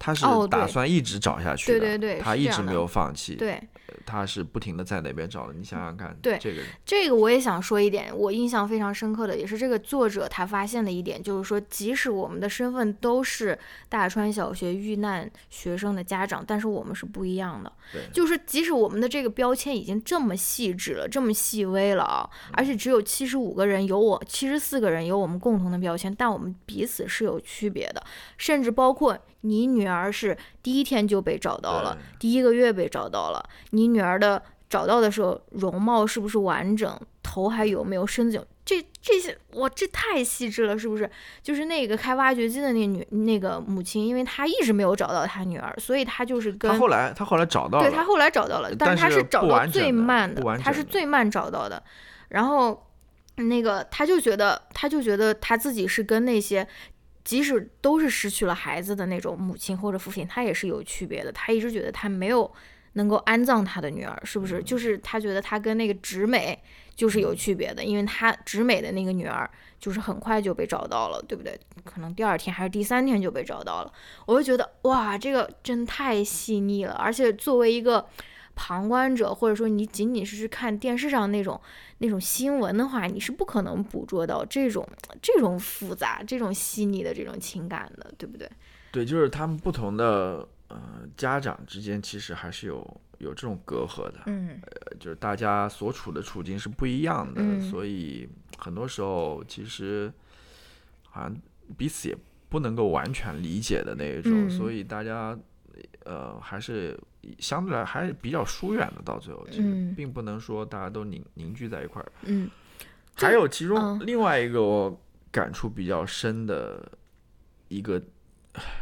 他是打算一直找下去的，对对对，他一直没有放弃，对。他是不停的在那边找的。你想想看，对这个，这个我也想说一点，我印象非常深刻的，也是这个作者他发现的一点，就是说，即使我们的身份都是大川小学遇难学生的家长，但是我们是不一样的。对，就是即使我们的这个标签已经这么细致了，这么细微了啊，而且只有七十五个人有我，七十四个人有我们共同的标签，但我们彼此是有区别的，甚至包括你女儿是第一天就被找到了，第一个月被找到了，你女儿的找到的时候容貌是不是完整，头还有没有身子有。这这些哇，这太细致了，是不是？就是那个开挖掘机的那女那个母亲，因为她一直没有找到她女儿，所以她就是跟他后来他后来找到了，对她后来找到了，但是她是找到最慢不完她是最慢找到的。然后那个她就觉得，她就觉得她自己是跟那些即使都是失去了孩子的那种母亲或者父亲，他也是有区别的。他一直觉得他没有能够安葬他的女儿，是不是？就是他觉得他跟那个直美就是有区别的，因为他直美的那个女儿就是很快就被找到了，对不对？可能第二天还是第三天就被找到了。我就觉得哇，这个真太细腻了，而且作为一个旁观者，或者说你仅仅是去看电视上那种那种新闻的话，你是不可能捕捉到这种这种复杂、这种细腻的这种情感的，对不对？对，就是他们不同的呃家长之间其实还是有有这种隔阂的，嗯呃就是大家所处的处境是不一样的，嗯所以很多时候其实好像彼此也不能够完全理解的那一种，嗯所以大家呃还是相对来还是比较疏远的，到最后其实嗯并不能说大家都凝凝聚在一块儿。嗯还有其中嗯另外一个我感触比较深的一个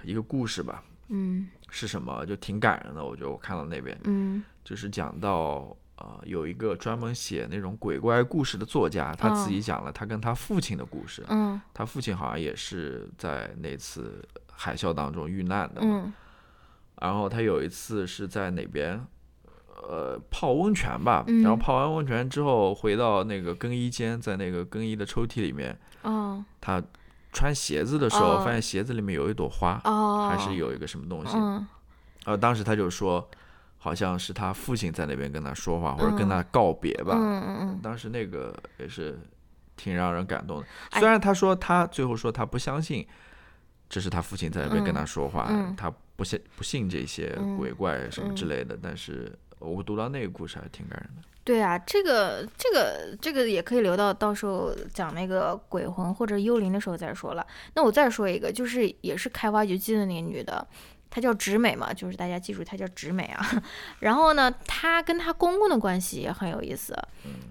一个故事吧，嗯是什么？就挺感人的，我觉得我看到那边嗯就是讲到呃有一个专门写那种鬼怪故事的作家，他自己讲了他跟他父亲的故事。嗯他父亲好像也是在那次海啸当中遇难的嘛。嗯然后他有一次是在哪边，呃，泡温泉吧。嗯然后泡完温泉之后，回到那个更衣间，在那个更衣的抽屉里面，哦他穿鞋子的时候，哦发现鞋子里面有一朵花，哦，还是有一个什么东西。嗯然后当时他就说，好像是他父亲在那边跟他说话，或者跟他告别吧。嗯嗯嗯当时那个也是挺让人感动的。哎虽然他说他最后说他不相信，这是他父亲在那边跟他说话，他不信不信这些嗯鬼怪什么之类的。但是我读到那个故事还挺感人的。对啊，这个这个这个也可以留到到时候讲那个鬼魂或者幽灵的时候再说了。那我再说一个，就是也是开挖掘机的那个女的，她叫直美嘛，就是大家记住她叫直美啊。然后呢，她跟她公公的关系也很有意思。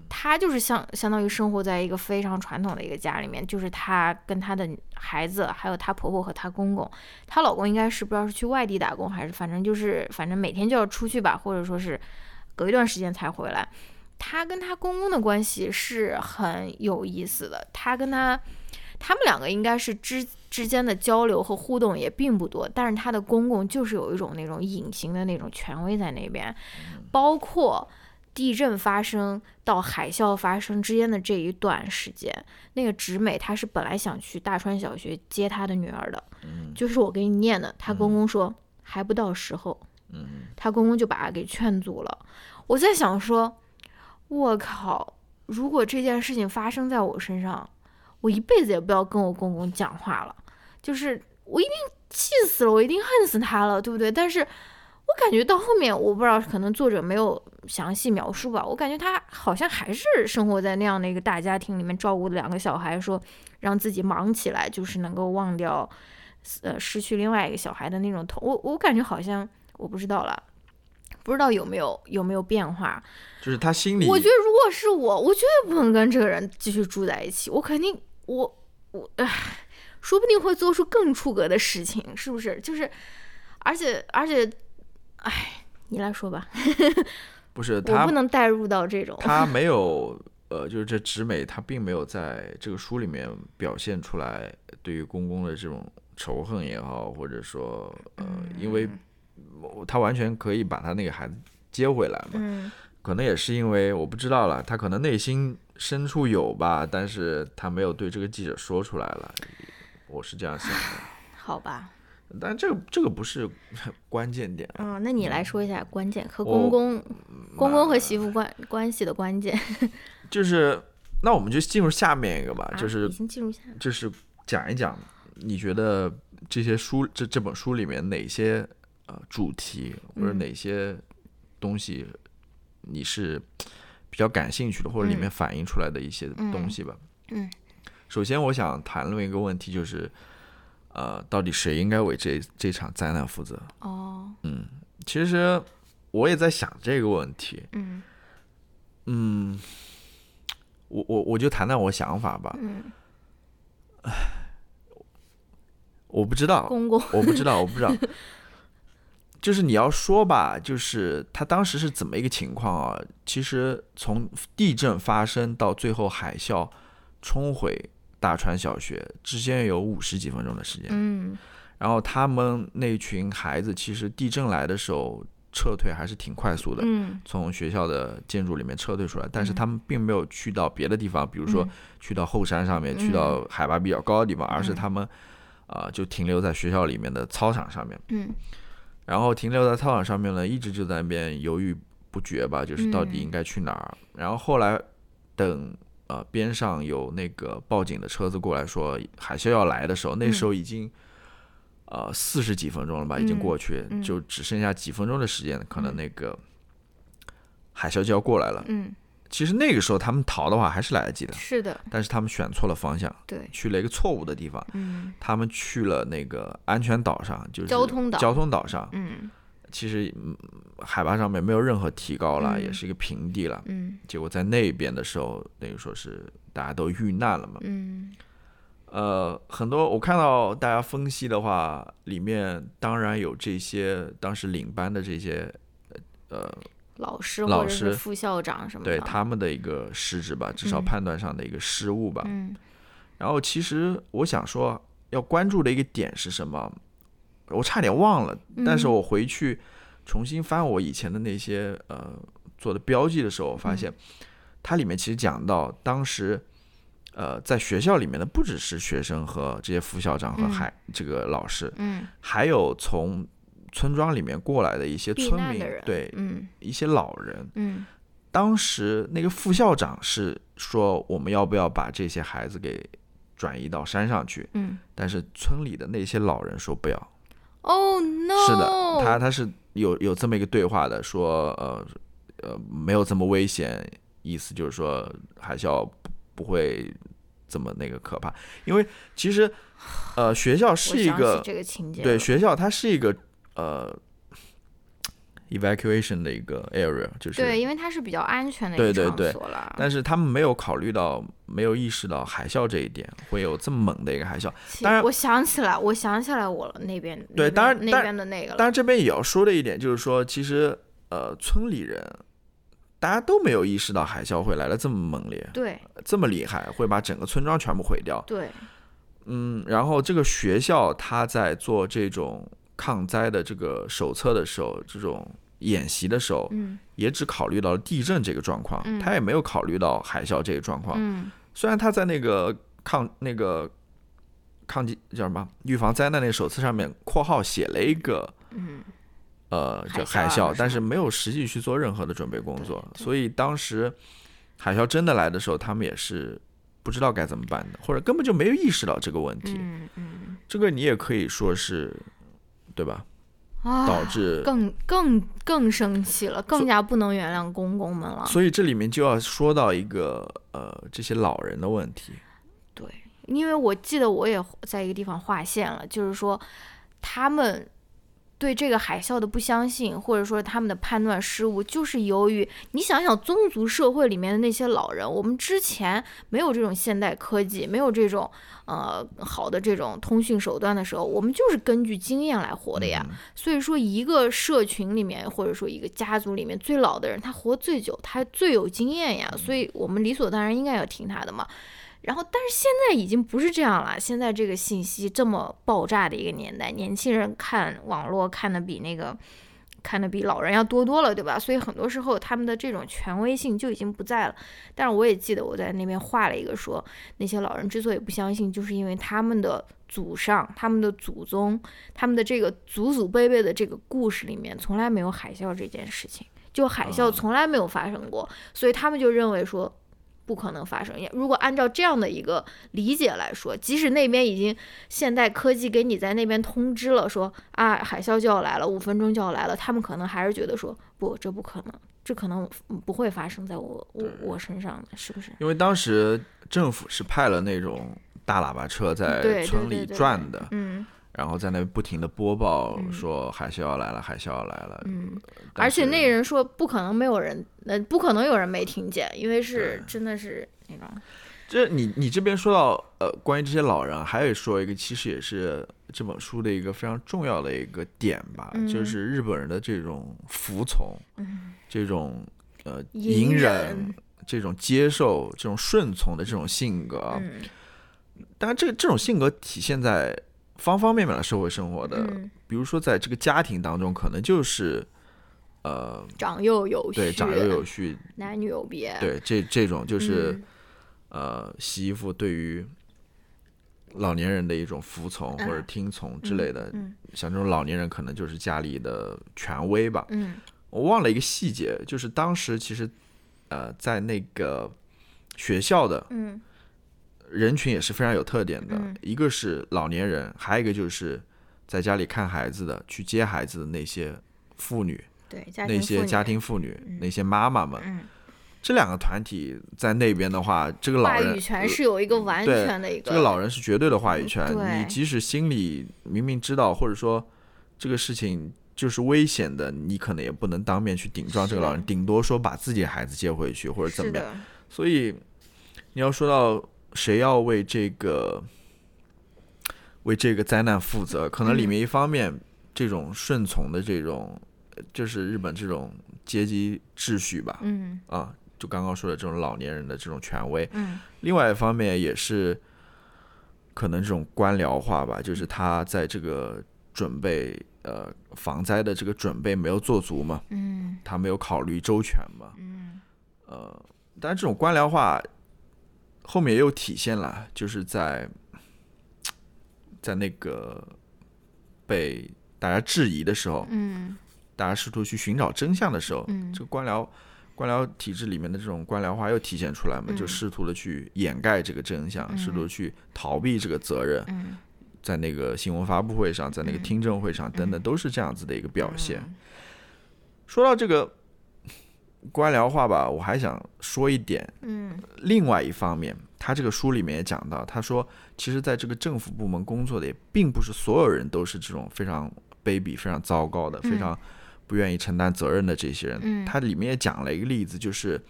她就是相相当于生活在一个非常传统的一个家里面，就是她跟她的孩子，还有她婆婆和她公公。她老公应该是不知道是去外地打工，还是反正就是反正每天就要出去吧，或者说是隔一段时间才回来。她跟她公公的关系是很有意思的，她跟她他们两个应该是之之间的交流和互动也并不多，但是他的公公就是有一种那种隐形的那种权威在那边，包括地震发生到海啸发生之间的这一段时间，那个直美她是本来想去大川小学接她的女儿的，就是我给你念的，她公公说、还不到时候，嗯，她公公就把她给劝阻了。我在想说，我靠，如果这件事情发生在我身上，我一辈子也不要跟我公公讲话了，就是我一定气死了，我一定恨死他了，对不对？但是我感觉到后面，我不知道，可能作者没有详细描述吧，我感觉他好像还是生活在那样的一个大家庭里面，照顾两个小孩，说让自己忙起来，就是能够忘掉，呃，失去另外一个小孩的那种痛。我我感觉好像我不知道了。不知道有没有有没有变化？就是他心里，我觉得如果是我，我绝对不能跟这个人继续住在一起。我肯定，我我唉，说不定会做出更出格的事情，是不是？就是，而且而且，唉，你来说吧，不是他不能带入到这种。他 没有呃，就是这直美，他并没有在这个书里面表现出来对于公公的这种仇恨也好，或者说呃，因为他完全可以把他那个孩子接回来嘛。嗯可能也是因为我不知道了，他可能内心深处有吧，但是他没有对这个记者说出来了。我是这样想的。好吧，但这个这个不是 关键点。嗯，那你来说一下关键和公公、公公和媳妇关关系的关键。就是，那我们就进入下面一个吧，就是已经进入下，就是讲一讲，你觉得这些书这这本书里面哪些呃主题或者哪些东西你是比较感兴趣的，或者里面反映出来的一些东西吧？嗯，首先我想谈论一个问题，就是。呃，到底谁应该为这这场灾难负责？哦，嗯，其实我也在想这个问题。嗯，嗯，我我我就谈谈我想法吧。嗯，唉，我不知道，公公，我不知道，我不知道。就是你要说吧，就是他当时是怎么一个情况啊？其实从地震发生到最后海啸冲毁。大川小学之间有五十几分钟的时间，嗯，然后他们那群孩子其实地震来的时候撤退还是挺快速的，嗯，从学校的建筑里面撤退出来，但是他们并没有去到别的地方，比如说去到后山上面，去到海拔比较高的地方，而是他们啊就停留在学校里面的操场上面，嗯，然后停留在操场上面呢，一直就在那边犹豫不决吧，就是到底应该去哪儿，然后后来等。呃，边上有那个报警的车子过来说海啸要来的时候，那时候已经呃四十几分钟了吧，已经过去，就只剩下几分钟的时间，可能那个海啸就要过来了。嗯，其实那个时候他们逃的话还是来得及的，是的，但是他们选错了方向，对，去了一个错误的地方。嗯，他们去了那个安全岛上，就是交通岛，交通岛上。嗯。其实，海拔上面没有任何提高了，也是一个平地了。嗯，结果在那边的时候，等于说是大家都遇难了嘛。嗯，呃，很多我看到大家分析的话，里面当然有这些当时领班的这些呃老师、老师、副校长什么的，对他们的一个失职吧，至少判断上的一个失误吧。嗯，然后其实我想说，要关注的一个点是什么？我差点忘了，但是我回去重新翻我以前的那些呃做的标记的时候，我发现它里面其实讲到当时呃在学校里面的不只是学生和这些副校长和还这个老师，嗯，还有从村庄里面过来的一些村民，对，嗯，一些老人，嗯，当时那个副校长是说我们要不要把这些孩子给转移到山上去，嗯，但是村里的那些老人说不要。Oh no！是的，他他是有有这么一个对话的，说呃呃没有这么危险，意思就是说海啸不不会这么那个可怕，因为其实呃学校是一个对学校它是一个呃。evacuation 的一个 area 就是对，因为它是比较安全的一个场所了。但是他们没有考虑到，没有意识到海啸这一点会有这么猛的一个海啸。当然，我想起来，我想起来我了那边。对，当然那边的那个。当然，这边也要说的一点就是说，其实呃，村里人大家都没有意识到海啸会来的这么猛烈，对，这么厉害，会把整个村庄全部毁掉。对，嗯，然后这个学校他在做这种抗灾的这个手册的时候，这种。演习的时候，也只考虑到了地震这个状况，他也没有考虑到海啸这个状况。虽然他在那个抗那个抗击叫什么预防灾难那个手册上面括号写了一个，呃，叫海啸，但是没有实际去做任何的准备工作。所以当时海啸真的来的时候，他们也是不知道该怎么办的，或者根本就没有意识到这个问题。嗯嗯，这个你也可以说是，对吧？导致更更更生气了，更加不能原谅公公们了。所以这里面就要说到一个呃，这些老人的问题。对，因为我记得我也在一个地方划线了，就是说他们。对这个海啸的不相信，或者说他们的判断失误，就是由于你想想宗族社会里面的那些老人，我们之前没有这种现代科技，没有这种呃好的这种通讯手段的时候，我们就是根据经验来活的呀。所以说，一个社群里面，或者说一个家族里面最老的人，他活最久，他最有经验呀，所以我们理所当然应该要听他的嘛。然后，但是现在已经不是这样了。现在这个信息这么爆炸的一个年代，年轻人看网络看的比那个看的比老人要多多了，对吧？所以很多时候他们的这种权威性就已经不在了。但是我也记得我在那边画了一个，说那些老人之所以不相信，就是因为他们的祖上、他们的祖宗、他们的这个祖祖辈辈的这个故事里面从来没有海啸这件事情，就海啸从来没有发生过，所以他们就认为说。不可能发生。如果按照这样的一个理解来说，即使那边已经现代科技给你在那边通知了，说啊海啸就要来了，五分钟就要来了，他们可能还是觉得说不，这不可能，这可能不会发生在我我我身上的，是不是？因为当时政府是派了那种大喇叭车在村里转的，嗯。然后在那不停的播报说海啸要来了，海啸要来了。嗯，而且那人说不可能没有人，那不可能有人没听见，因为是真的是那种。这你你这边说到呃，关于这些老人，还有说一个，其实也是这本书的一个非常重要的一个点吧，就是日本人的这种服从，这种呃隐忍，这种接受，这种顺从的这种性格。嗯。当然，这个这种性格体现在。方方面面的社会生活的，比如说在这个家庭当中，可能就是，呃，长幼有序，对，长幼有序，男女有别，对，这这种就是，呃，洗衣服对于老年人的一种服从或者听从之类的，像这种老年人可能就是家里的权威吧。嗯，我忘了一个细节，就是当时其实，呃，在那个学校的，嗯。人群也是非常有特点的，一个是老年人，还有一个就是在家里看孩子的、去接孩子的那些妇女，对，那些家庭妇女，那些妈妈们，这两个团体在那边的话，这个老人话语权是有一个完全的一个，这个老人是绝对的话语权。你即使心里明明知道，或者说这个事情就是危险的，你可能也不能当面去顶撞这个老人，顶多说把自己孩子接回去或者怎么样。所以你要说到。谁要为这个为这个灾难负责？可能里面一方面这种顺从的这种，就是日本这种阶级秩序吧。嗯。啊，就刚刚说的这种老年人的这种权威。嗯。另外一方面也是可能这种官僚化吧，就是他在这个准备呃防灾的这个准备没有做足嘛。嗯。他没有考虑周全嘛。嗯。呃，但是这种官僚化。后面也有体现了，就是在在那个被大家质疑的时候，嗯，大家试图去寻找真相的时候，嗯，这个官僚官僚体制里面的这种官僚化又体现出来嘛，就试图的去掩盖这个真相，试图去逃避这个责任，在那个新闻发布会上，在那个听证会上等等，都是这样子的一个表现。说到这个。官僚化吧，我还想说一点。嗯，另外一方面，他这个书里面也讲到，他说，其实在这个政府部门工作的也并不是所有人都是这种非常卑鄙、非常糟糕的、非常不愿意承担责任的这些人。嗯，他里面也讲了一个例子，就是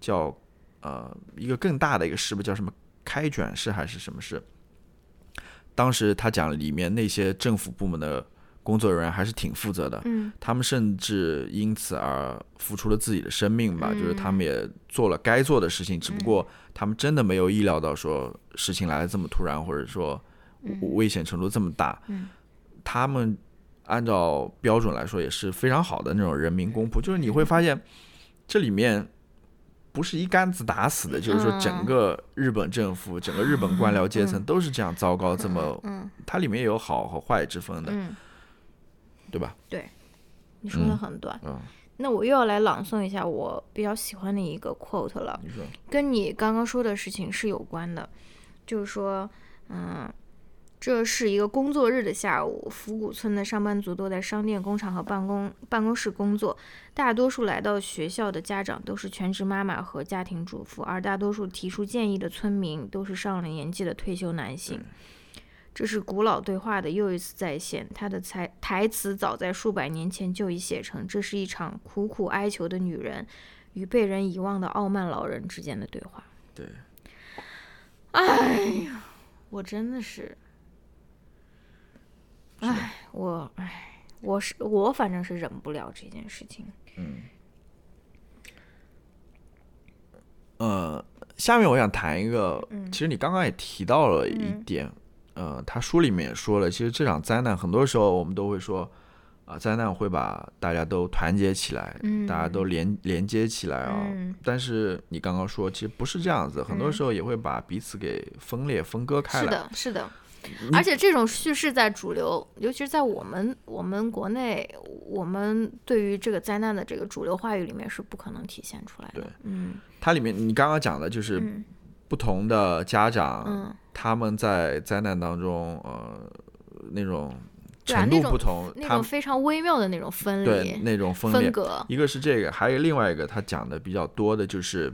叫呃一个更大的一个事不叫什么开卷式还是什么事？当时他讲里面那些政府部门的。工作人员还是挺负责的，嗯，他们甚至因此而付出了自己的生命吧，就是他们也做了该做的事情，只不过他们真的没有意料到说事情来的这么突然，或者说危险程度这么大，嗯，他们按照标准来说也是非常好的那种人民公仆，就是你会发现这里面不是一竿子打死的，就是说整个日本政府、整个日本官僚阶层都是这样糟糕，这么，嗯，它里面有好和坏之分的。对吧？对，你说的很短。嗯，那我又要来朗诵一下我比较喜欢的一个 quote 了。你说，跟你刚刚说的事情是有关的，就是说，嗯，这是一个工作日的下午，福谷村的上班族都在商店、工厂和办公办公室工作，大多数来到学校的家长都是全职妈妈和家庭主妇，而大多数提出建议的村民都是上了年纪的退休男性。这是古老对话的又一次再现，他的台台词早在数百年前就已写成。这是一场苦苦哀求的女人与被人遗忘的傲慢老人之间的对话。对，哎呀，我真的是，哎，我哎，我是我，反正是忍不了这件事情。嗯，呃，下面我想谈一个，其实你刚刚也提到了一点。呃，他书里面也说了，其实这场灾难很多时候我们都会说，啊，灾难会把大家都团结起来，嗯大家都连连接起来啊。嗯但是你刚刚说，其实不是这样子，很多嗯时候也会把彼此给分裂、分割开来。是的，是的。而且这种叙事在主流，尤其是在我们我们国内，我们对于这个灾难的这个主流话语里面是不可能体现出来的。对嗯它里面你刚刚讲的就是嗯不同的家长，嗯，他们在灾难当中，呃，那种程度不同，那种非常微妙的那种分对离、那种分裂，分。一个是这个，还有另外一个他讲的比较多的就是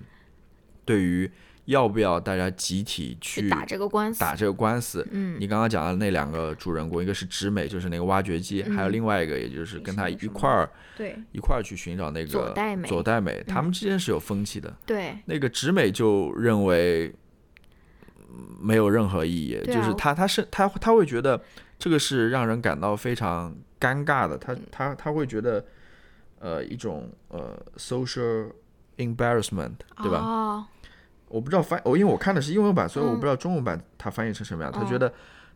对于要不要大家集体去去打这个官司，打这个官司。嗯。你刚刚讲的那两个主人公，一个是直美，就是那个挖掘机，还有嗯另外一个，也就是跟他一块儿对。一块儿去寻找那个佐代美。佐代美，他嗯们之间是有分歧的。对。那个直美就认为嗯没有任何意义，啊。就是他他是他他会觉得这个是让人感到非常尴尬的，嗯。他他他会觉得呃一种呃 social embarrassment，对吧？哦，我不知道翻我因为我看的是英文版，所以我嗯不知道中文版它翻译成什么样。他哦觉得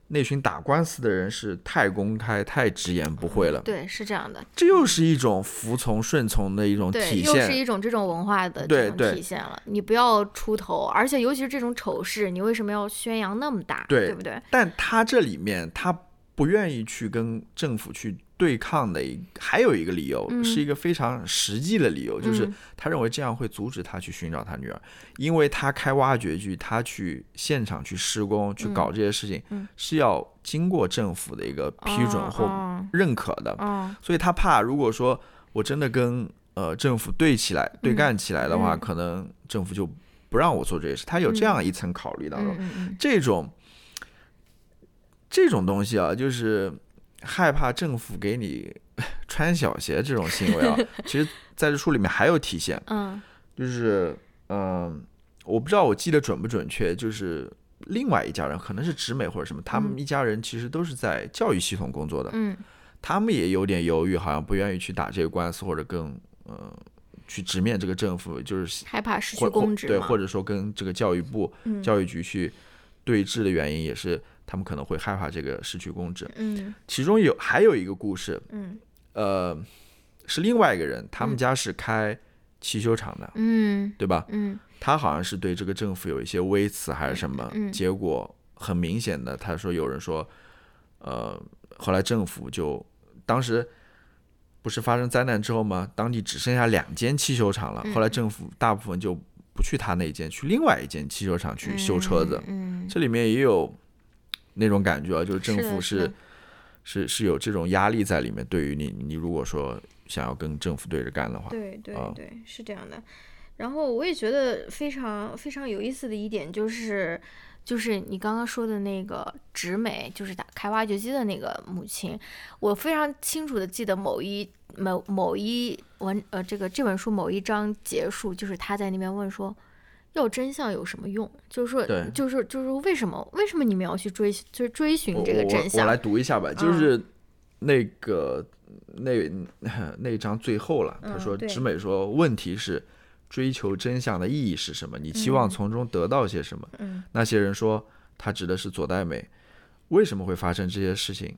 那群打官司的人是太公开、太直言不讳了，对，是这样的，这又是一种服从、顺从的一种体现又是。一种这种文化的这种对对体现了。你不要出头，而且尤其是这种丑事，你为什么要宣扬那么大？对不对？但他这里面他不愿意去跟政府去对抗的一还有一个理由，嗯。是一个非常实际的理由，就是嗯。他认为这样会阻止他去寻找他女儿，因为他开挖掘机，他去现场去施工去搞这些事情，嗯。是要经过政府的一个批准哦或哦。认可的，哦。所以他怕如果说我真的跟呃政府对起来、对干起来的话，嗯。可能政府就不让我做这些事，他有这样一层考虑当中。这种这种东西啊，就是害怕政府给你 穿小鞋这种行为啊，其实在这书里面还有体现，嗯。就是嗯、我不知道我记得准不准确，就是另外一家人可能是直美或者什么，他们嗯一家人其实都是在教育系统工作的，嗯他们也有点犹豫，好像不愿意去打这个官司，或者更呃去直面这个政府，就是害怕失去或或对，公职对或者说跟这个教育部、嗯教育局去对峙的原因，也是他们可能会害怕这个失去公职。嗯。其中有还有一个故事，嗯。呃，是另外一个人，他们嗯。家是开汽修厂的，嗯。对吧？嗯。他好像是对这个政府有一些微词还是什么，嗯。结果很明显的，他说有人说，呃，后来政府就当时不是发生灾难之后吗？当地只剩下两间汽修厂了，嗯。后来政府大部分就不去他那间，去另外一间汽修厂去修车子，嗯。这里面也有那种感觉啊，就是政府是是是是有这种压力在里面，对于你你如果说想要跟政府对着干的话，对对啊对，是这样的。然后我也觉得非常非常有意思的一点就是，就是你刚刚说的那个直美，就是打开挖掘机的那个母亲，我非常清楚的记得某一某某一文呃这个这本书某一章结束，就是他在那边问说。要真相有什么用？就是说对，就是就是为什么为什么你们要去追就是追寻这个真相？我来读一下吧，就嗯是那个、那那一章最后了，他说直美说，问题是追求真相的意义是什么？你期望嗯从中得到些什么？嗯那些人说他指的是佐代美，为什么会发生这些事情？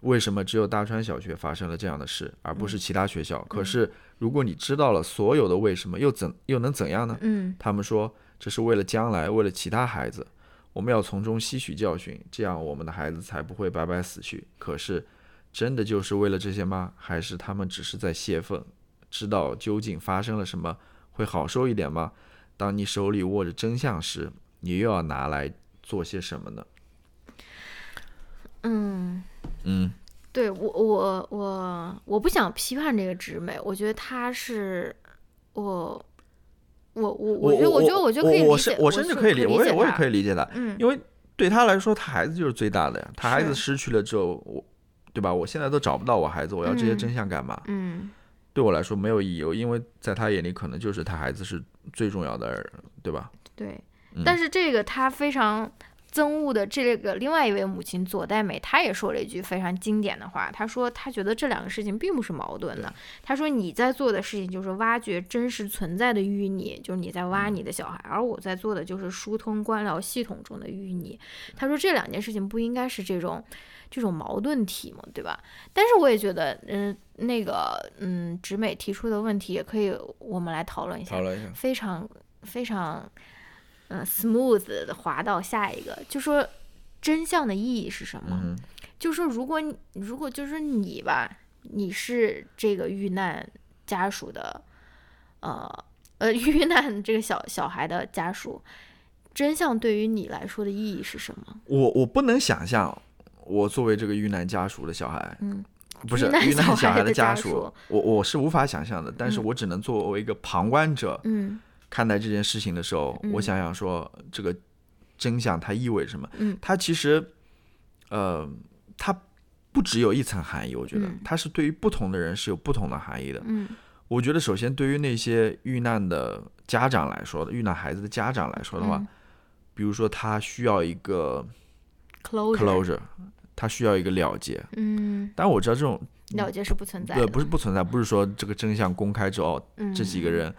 为什么只有大川小学发生了这样的事，而不是其他学校？可是如果你知道了所有的为什么，又怎又能怎样呢？嗯他们说这是为了将来，为了其他孩子，我们要从中吸取教训，这样我们的孩子才不会白白死去。可是，真的就是为了这些吗？还是他们只是在泄愤？知道究竟发生了什么，会好受一点吗？当你手里握着真相时，你又要拿来做些什么呢？嗯。嗯，对我我我我不想批判这个直美，我觉得他是我我我我觉得我觉得我觉得可以理解，我是我甚至可以理，我也我也可以以理解他，嗯因为对他来说，他孩子就是最大的呀。他孩子失去了之后，我对吧？我现在都找不到我孩子，我要这些嗯真相干嘛？嗯对我来说没有意义，因为在他眼里可能就是他孩子是最重要的，对吧？对嗯，但是这个他非常憎恶的这个另外一位母亲佐代美，她也说了一句非常经典的话，她说她觉得这两个事情并不是矛盾的。她说你在做的事情就是挖掘真实存在的淤泥，就是你在挖你的小孩，而我在做的就是疏通官僚系统中的淤泥。她说这两件事情不应该是这种这种矛盾体嘛，对吧？但是我也觉得，嗯，那个，嗯，直美提出的问题也可以我们来讨论一下，讨论一下，非常非常。嗯，smooth 的滑到下一个，就说真相的意义是什么？就说如果你如果就是你吧，你是这个遇难家属的，呃呃，遇难这个小小孩的家属，真相对于你来说的意义是什么？我我不能想象，我作为这个遇难家属的小孩，嗯，不是遇难小孩的家属，我我是无法想象的，但是我只能作为一个旁观者，嗯。看待这件事情的时候，我想想说，这个真相它意味着什么？嗯，它其实，呃，它不只有一层含义。我觉得它是对于不同的人是有不同的含义的。嗯，我觉得首先对于那些遇难的家长来说的，遇难孩子的家长来说的话，比如说他需要一个 closure，他需要一个了结。嗯，但我知道这种了结是不存在的，对，不是不存在，不是说这个真相公开之后，这几个人。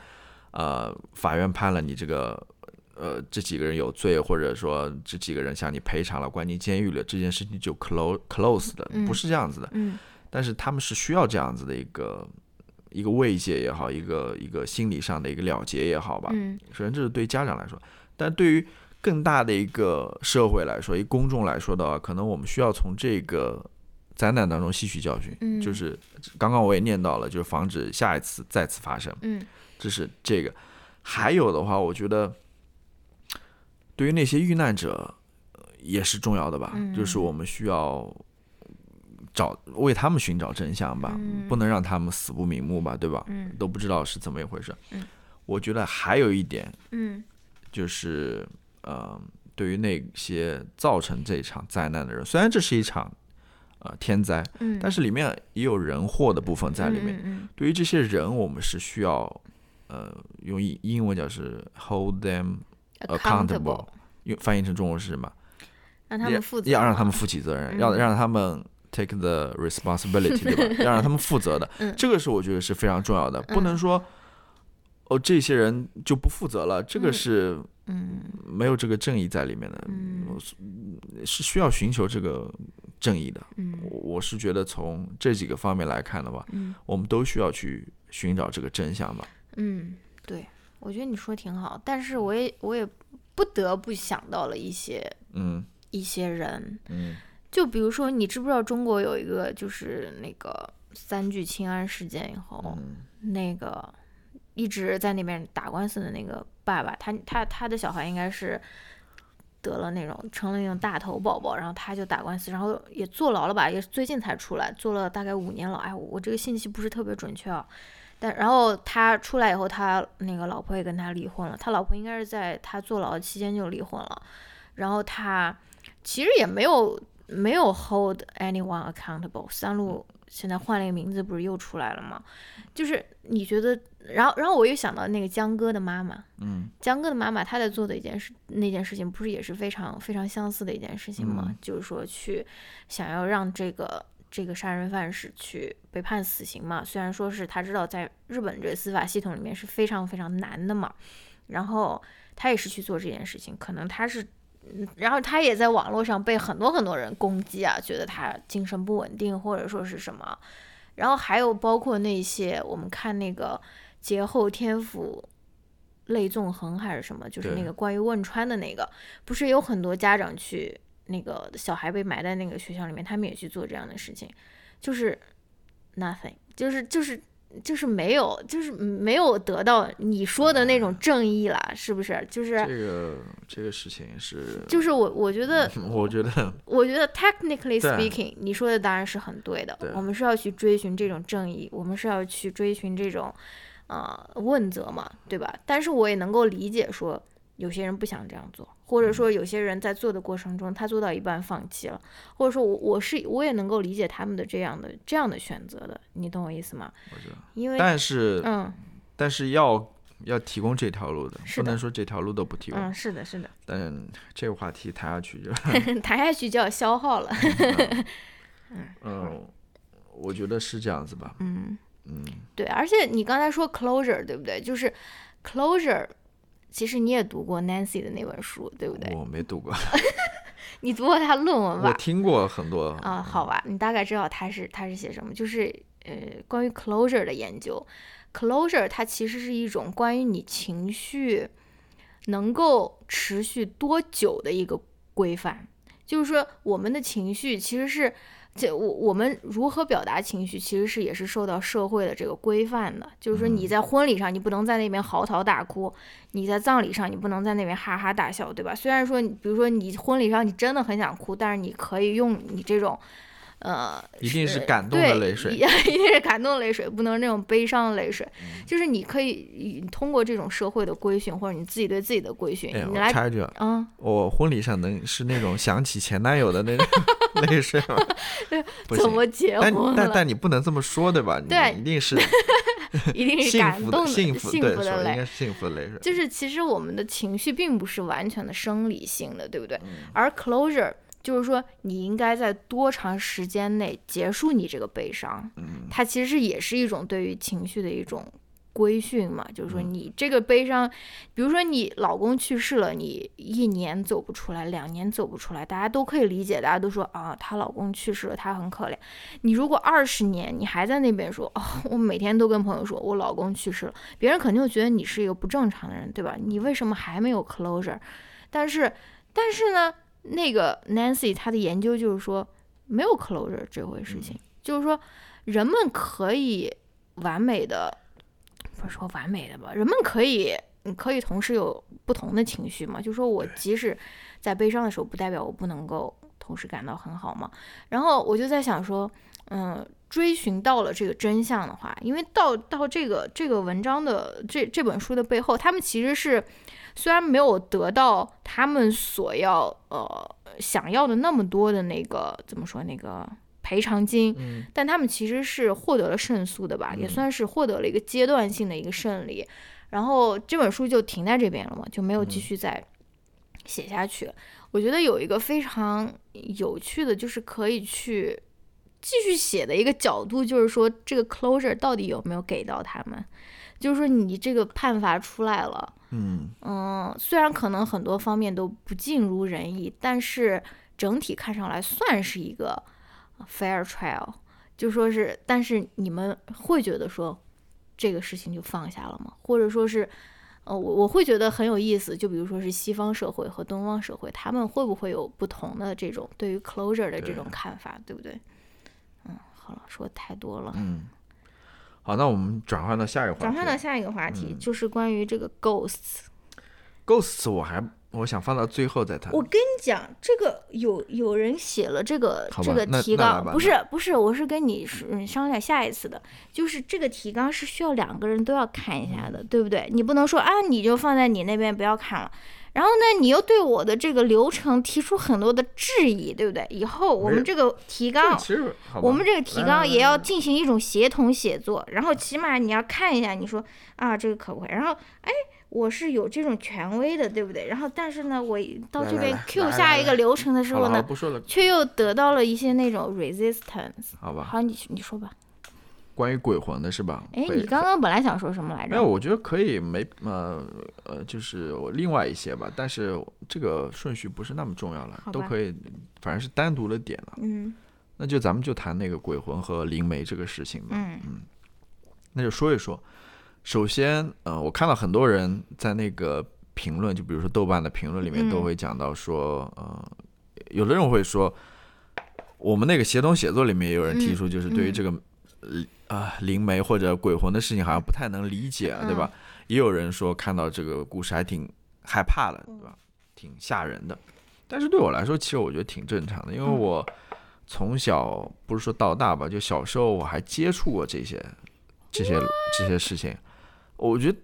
呃，法院判了你这个，呃，这几个人有罪，或者说这几个人向你赔偿了，关进监狱了，这件事情就 close close 的，不是这样子的。嗯。但是他们是需要这样子的一个一个慰藉也好，一个一个心理上的一个了结也好吧。嗯。首先这是对家长来说，但对于更大的一个社会来说，一公众来说的话，可能我们需要从这个灾难当中吸取教训。嗯。就是刚刚我也念到了，就是防止下一次再次发生。嗯。这是这个，还有的话，我觉得对于那些遇难者也是重要的吧。就是我们需要找为他们寻找真相吧，不能让他们死不瞑目吧，对吧？都不知道是怎么一回事。我觉得还有一点，嗯，就是呃，对于那些造成这场灾难的人，虽然这是一场呃天灾，但是里面也有人祸的部分在里面。对于这些人，我们是需要。呃，用英英文叫是 hold them accountable，用翻译成中文是什么？让他们负责，要让他们负起责任，要让他们 take the responsibility，对吧？要让他们负责的，这个是我觉得是非常重要的，不能说哦，这些人就不负责了，这个是嗯。没有这个正义在里面的，嗯。是需要寻求这个正义的。嗯，我是觉得从这几个方面来看的话，嗯，我们都需要去寻找这个真相吧。嗯，对，我觉得你说挺好，但是我也我也不得不想到了一些，嗯，一些人，嗯，就比如说，你知不知道中国有一个就是那个三聚氰胺事件以后，那个一直在那边打官司的那个爸爸，他他他的小孩应该是得了那种成了那种大头宝宝，然后他就打官司，然后也坐牢了吧，也是最近才出来，坐了大概五年牢。哎，我这个信息不是特别准确啊。但然后他出来以后，他那个老婆也跟他离婚了。他老婆应该是在他坐牢期间就离婚了。然后他其实也没有没有 hold anyone accountable。三鹿现在换了一个名字，不是又出来了吗？就是你觉得，然后然后我又想到那个江哥的妈妈，嗯，江哥的妈妈她在做的一件事，那件事情不是也是非常非常相似的一件事情吗？就是说去想要让这个。这个杀人犯是去被判死刑嘛？虽然说是他知道在日本这个司法系统里面是非常非常难的嘛，然后他也是去做这件事情。可能他是，然后他也在网络上被很多很多人攻击啊，觉得他精神不稳定或者说是什么。然后还有包括那些我们看那个劫后天府泪纵横还是什么，就是那个关于汶川的那个，不是有很多家长去。那个小孩被埋在那个学校里面，他们也去做这样的事情，就是 nothing，就是就是就是没有，就是没有得到你说的那种正义了，是不是？就是这个这个事情是，就是我我觉得，我觉得，我觉得 technically speaking，你说的当然是很对的，我们是要去追寻这种正义，我们是要去追寻这种呃问责嘛，对吧？但是我也能够理解说。有些人不想这样做，或者说有些人在做的过程中，他做到一半放弃了，或者说我我是我也能够理解他们的这样的这样的选择的，你懂我意思吗？我知道，因为但是嗯，但是要要提供这条路的，不能说这条路都不提供。嗯，是的，是的。但这个话题谈下去就 谈下去就要消耗了。嗯，我觉得是这样子吧。嗯嗯，对，而且你刚才说 closure 对不对？就是 closure，其实你也读过 Nancy 的那本书，对不对？我没读过。你读过他论文吧？我听过很多。啊，好吧，你大概知道他是他是写什么？就是呃，关于 closure 的研究。closure 它其实是一种关于你情绪能够持续多久的一个规范。就是说，我们的情绪其实是。这我我们如何表达情绪，其实是也是受到社会的这个规范的。就是说，你在婚礼上，你不能在那边嚎啕大哭；你在葬礼上，你不能在那边哈哈大笑，对吧？虽然说，比如说你婚礼上你真的很想哭，但是你可以用你这种。呃，一定是感动的泪水，一定是感动的泪水，不能那种悲伤的泪水。就是你可以通过这种社会的规训，或者你自己对自己的规训，你来插一句啊，我婚礼上能是那种想起前男友的那种 泪水吗？怎么结婚但但但你不能这么说，对吧？对，一定是，一定是感动的幸福的泪，应该是幸福的泪水。就是其实我们的情绪并不是完全的生理性的，对不对？而 closure。就是说，你应该在多长时间内结束你这个悲伤？嗯，它其实也是一种对于情绪的一种规训嘛。就是说，你这个悲伤，比如说你老公去世了，你一年走不出来，两年走不出来，大家都可以理解，大家都说啊，她老公去世了，她很可怜。你如果二十年你还在那边说，哦，我每天都跟朋友说我老公去世了，别人肯定会觉得你是一个不正常的人，对吧？你为什么还没有 closure？但是，但是呢？那个 Nancy 她的研究就是说，没有 closure 这回事情，就是说，人们可以完美的，不是说完美的吧，人们可以，可以同时有不同的情绪嘛。就是说我即使在悲伤的时候，不代表我不能够同时感到很好嘛。然后我就在想说，嗯，追寻到了这个真相的话，因为到到这个这个文章的这这本书的背后，他们其实是。虽然没有得到他们所要呃想要的那么多的那个怎么说那个赔偿金，但他们其实是获得了胜诉的吧，也算是获得了一个阶段性的一个胜利。然后这本书就停在这边了嘛，就没有继续再写下去。我觉得有一个非常有趣的，就是可以去继续写的一个角度，就是说这个 closure 到底有没有给到他们？就是说你这个判罚出来了。嗯嗯，虽然可能很多方面都不尽如人意，但是整体看上来算是一个 fair trial，就说是，但是你们会觉得说这个事情就放下了吗？或者说是，呃，我我会觉得很有意思，就比如说是西方社会和东方社会，他们会不会有不同的这种对于 closure 的这种看法，对不对？嗯，好了，说太多了。嗯。好，那我们转换到下一个话题。转换到下一个话题，就是关于这个 ghosts。ghosts 我还我想放到最后再谈。我跟你讲，这个有有人写了这个这个提纲，不是不是，我是跟你商量下一次的。就是这个提纲是需要两个人都要看一下的，对不对？你不能说啊，你就放在你那边不要看了。然后呢，你又对我的这个流程提出很多的质疑，对不对？以后我们这个提纲，我们这个提纲也要进行一种协同写作。然后起码你要看一下，你说啊，这个可不可以？然后哎，我是有这种权威的，对不对？然后但是呢，我到这边 Q 下一个流程的时候呢，却又得到了一些那种 resistance。好吧，好，你你说吧。关于鬼魂的是吧？哎，你刚刚本来想说什么来着？没有，我觉得可以没呃呃，就是我另外一些吧，但是这个顺序不是那么重要了，都可以，反正是单独的点了。嗯，那就咱们就谈那个鬼魂和灵媒这个事情吧。嗯嗯，那就说一说。首先，呃，我看到很多人在那个评论，就比如说豆瓣的评论里面，都会讲到说，呃，有的人会说，我们那个协同写作里面也有人提出，就是对于这个。啊，灵媒或者鬼魂的事情好像不太能理解，对吧？也有人说看到这个故事还挺害怕的，对吧？挺吓人的。但是对我来说，其实我觉得挺正常的，因为我从小不是说到大吧，就小时候我还接触过这些、这些、这些事情。我觉得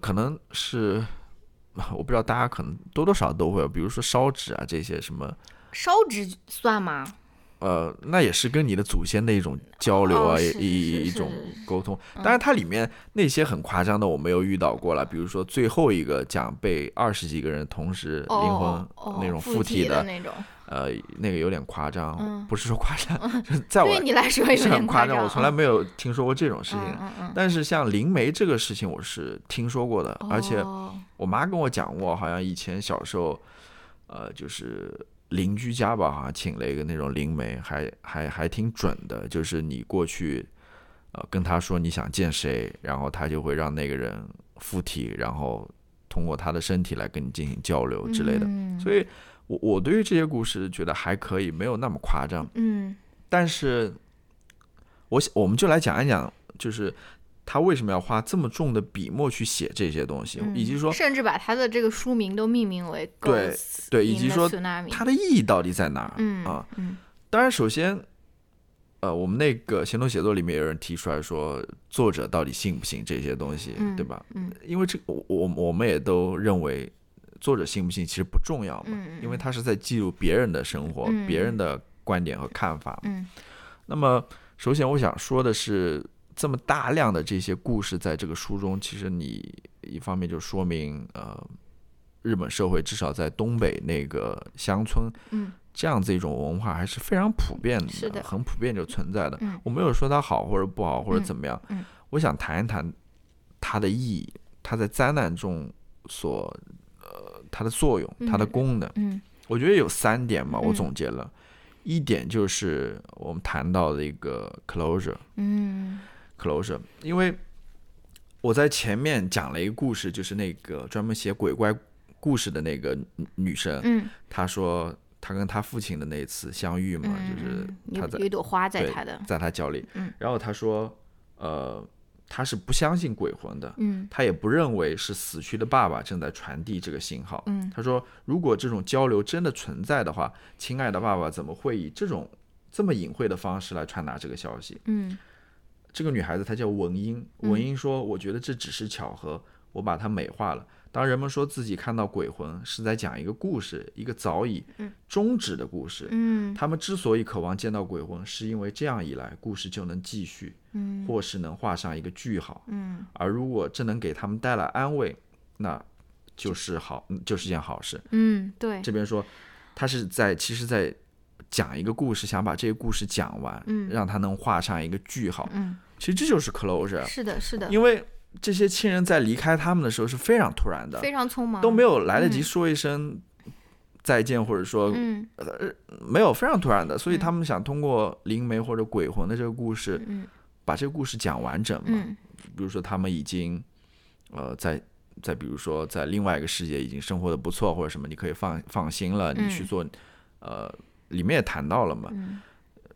可能是，我不知道大家可能多多少都会，比如说烧纸啊这些什么。烧纸算吗？呃，那也是跟你的祖先的一种交流啊，一一种沟通。当然，它里面那些很夸张的我没有遇到过了，比如说最后一个讲被二十几个人同时灵魂那种附体的那种，呃，那个有点夸张，不是说夸张，在我你来说是很夸张，我从来没有听说过这种事情。嗯但是像灵媒这个事情，我是听说过的，而且我妈跟我讲过，好像以前小时候，呃，就是。邻居家吧，好像请了一个那种灵媒，还还还挺准的。就是你过去，呃，跟他说你想见谁，然后他就会让那个人附体，然后通过他的身体来跟你进行交流之类的。所以，我我对于这些故事觉得还可以，没有那么夸张。嗯，但是，我想我们就来讲一讲，就是。他为什么要花这么重的笔墨去写这些东西，以及说甚至把他的这个书名都命名为对对，以及说它的意义到底在哪儿？嗯啊，当然，首先，呃，我们那个行动写作里面有人提出来说，作者到底信不信这些东西，对吧？嗯，因为这我我我们也都认为，作者信不信其实不重要嘛，因为他是在记录别人的生活、别人的观点和看法。嗯，那么首先我想说的是。这么大量的这些故事在这个书中，其实你一方面就说明，呃，日本社会至少在东北那个乡村，嗯，这样子一种文化还是非常普遍的，是的，很普遍就存在的。嗯，我没有说它好或者不好或者怎么样，嗯，我想谈一谈它的意义，它在灾难中所，呃，它的作用，它的功能。嗯，我觉得有三点嘛，我总结了一点就是我们谈到的一个 closure，嗯。closure，因为我在前面讲了一个故事，就是那个专门写鬼怪故事的那个女生，嗯，她说她跟她父亲的那次相遇嘛，就是她在有一朵花在她的，在她脚里，嗯，然后她说，呃，她是不相信鬼魂的，嗯，她也不认为是死去的爸爸正在传递这个信号，嗯，她说如果这种交流真的存在的话，亲爱的爸爸怎么会以这种这么隐晦的方式来传达这个消息？嗯。这个女孩子她叫文英，文英说：“我觉得这只是巧合，我把它美化了。当人们说自己看到鬼魂，是在讲一个故事，一个早已终止的故事。嗯，他们之所以渴望见到鬼魂，是因为这样一来，故事就能继续，嗯，或是能画上一个句号。嗯，而如果这能给他们带来安慰，那就是好，就是件好事。嗯，对。这边说，他是在，其实，在讲一个故事，想把这个故事讲完，嗯，让他能画上一个句号。嗯。其实这就是 closure，是的，是的，因为这些亲人在离开他们的时候是非常突然的，非常匆忙，都没有来得及说一声再见，或者说，呃，没有非常突然的，所以他们想通过灵媒或者鬼魂的这个故事，把这个故事讲完整嘛。比如说他们已经，呃，在在比如说在另外一个世界已经生活的不错，或者什么，你可以放放心了，你去做，呃，里面也谈到了嘛。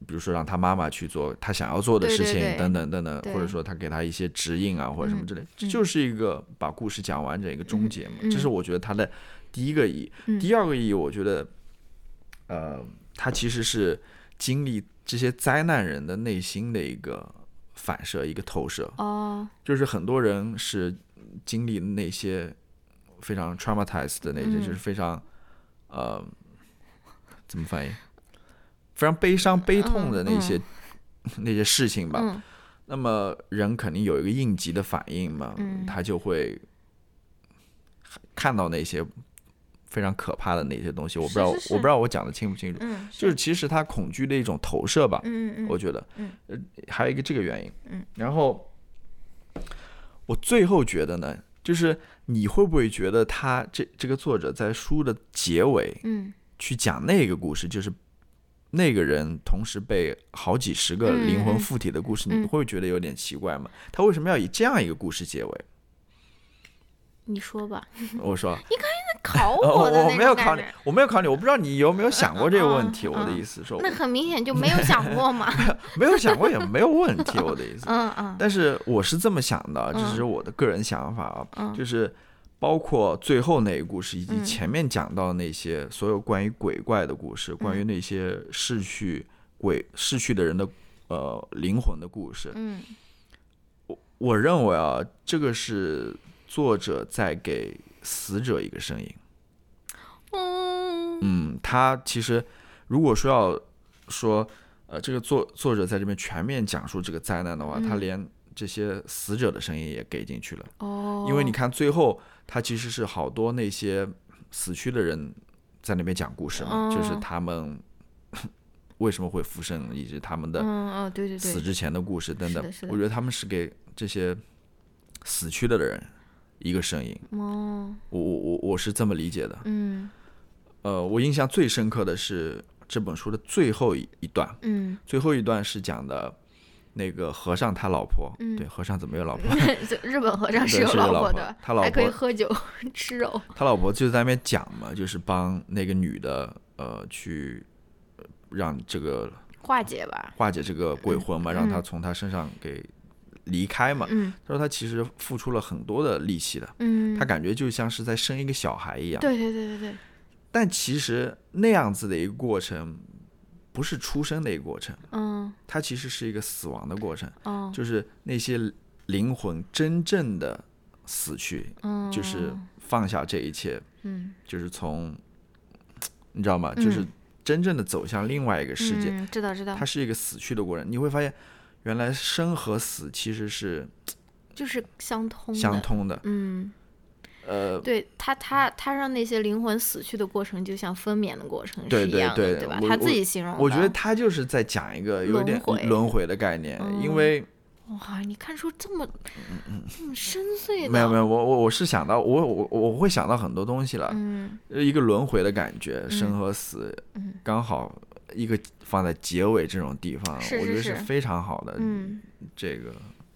比如说让他妈妈去做他想要做的事情，等等等等，或者说他给他一些指引啊，或者什么之类，这就是一个把故事讲完整一个终结嘛。这是我觉得他的第一个意义。第二个意义，我觉得，呃，他其实是经历这些灾难人的内心的一个反射，一个投射。哦，就是很多人是经历那些非常 traumatized 的那些，就是非常呃，怎么翻译？非常悲伤、悲痛的那些 那些事情吧，那么人肯定有一个应急的反应嘛，他就会看到那些非常可怕的那些东西。我不知道，我不知道我讲的清不清楚。就是其实他恐惧的一种投射吧。嗯我觉得，呃，还有一个这个原因。嗯，然后我最后觉得呢，就是你会不会觉得他这这个作者在书的结尾，嗯，去讲那个故事，就是。那个人同时被好几十个灵魂附体的故事，你会觉得有点奇怪吗？他为什么要以这样一个故事结尾？你说吧。我说。你刚才在考我的我没有考你，我没有考你，我不知道你有没有想过这个问题。我的意思说。那很明显就没有想过嘛。没有想过也没有问题，我的意思。嗯嗯。但是我是这么想的，这是我的个人想法啊，就是。包括最后那个故事，以及前面讲到那些所有关于鬼怪的故事，关于那些逝去鬼逝去的人的呃灵魂的故事。嗯，我我认为啊，这个是作者在给死者一个声音。嗯，他其实如果说要说，呃，这个作作者在这边全面讲述这个灾难的话，他连这些死者的声音也给进去了。哦，因为你看最后，他其实是好多那些死去的人在那边讲故事嘛，就是他们 为什么会复生，以及他们的死之前的故事等等我觉得他们是给这些死去了的人一个声音。哦我我我我是这么理解的。嗯呃，我印象最深刻的是这本书的最后一一段，嗯最后一段是讲的那个和尚他老婆，嗯对，和尚怎么有老婆？日本和尚是有老婆婆的，他老婆还可以喝酒吃肉。他老婆就在那边讲嘛，就是帮那个女的，呃，去呃让这个化解吧。化解这个鬼魂嘛，嗯让他从他身上给离开嘛。嗯他说他其实付出了很多的力气的，嗯，他感觉就像是在生一个小孩一样。对对对对对，但其实那样子的一个过程，不是出生的一个过程，嗯。它其实是一个死亡的过程，哦。就是那些灵魂真正的死去，嗯，就是放下这一切，嗯。就是从，你知道吗？就是真正的走向另外一个世界，嗯，知道知道。它，是一个死去的过程。你会发现，原来生和死其实是就是相通相。通的。嗯，呃，对他他他让那些灵魂死去的过程，就像分娩的过程对对是一样的，对吧？他自己形容的。我觉得他就是在讲一个有点轮回轮回的概念，嗯因为哇，你看出这么这么深邃的，没有没有，我我我是想到我我我会想到很多东西了，嗯呃一个轮回的感觉，生和死嗯刚好一个放在结尾这种地方，我觉得是非常好的。嗯，这个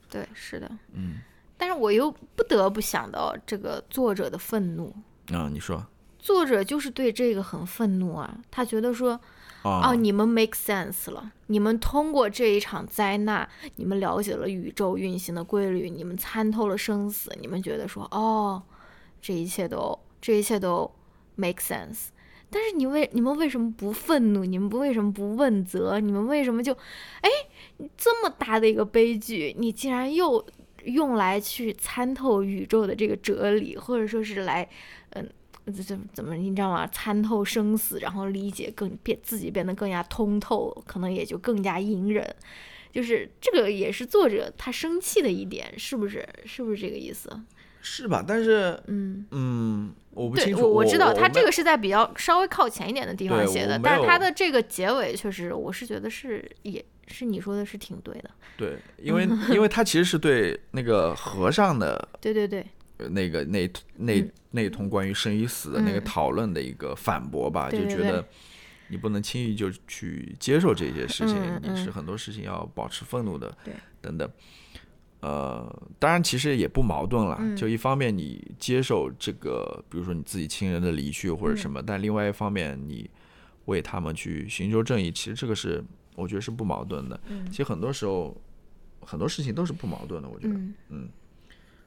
对，是的。嗯但是我又不得不想到这个作者的愤怒，啊，你说作者就是对这个很愤怒啊，他觉得说，啊哦，你们 make sense 了，你们通过这一场灾难，你们了解了宇宙运行的规律，你们参透了生死，你们觉得说，哦，这一切都这一切都 make sense。但是你为你们为什么不愤怒？你们不为什么不问责？你们为什么就，哎，这么大的一个悲剧，你竟然又用来去参透宇宙的这个哲理，或者说是来，嗯、怎么怎么你知道吗？参透生死，然后理解更变自己变得更加通透，可能也就更加隐忍。就是这个也是作者他生气的一点，是不是？是不是这个意思？是吧？但是嗯，嗯，我不清楚，我我知道他这个是在比较稍微靠前一点的地方写的，但是他的这个结尾确实，我是觉得是也是你说的是挺对的。对，因为 因为他其实是对那个和尚的 对对对，呃那个那那嗯那通关于生与死的那个嗯讨论的一个反驳吧，就觉得你不能轻易就去接受这些事情，你是很多事情要保持愤怒的，对，等等。呃，当然其实也不矛盾了，嗯就一方面你接受这个，比如说你自己亲人的离去或者嗯什么，但另外一方面你为他们去寻求正义，其实这个是我觉得是不矛盾的。嗯其实很多时候很多事情都是不矛盾的，我觉得。嗯嗯，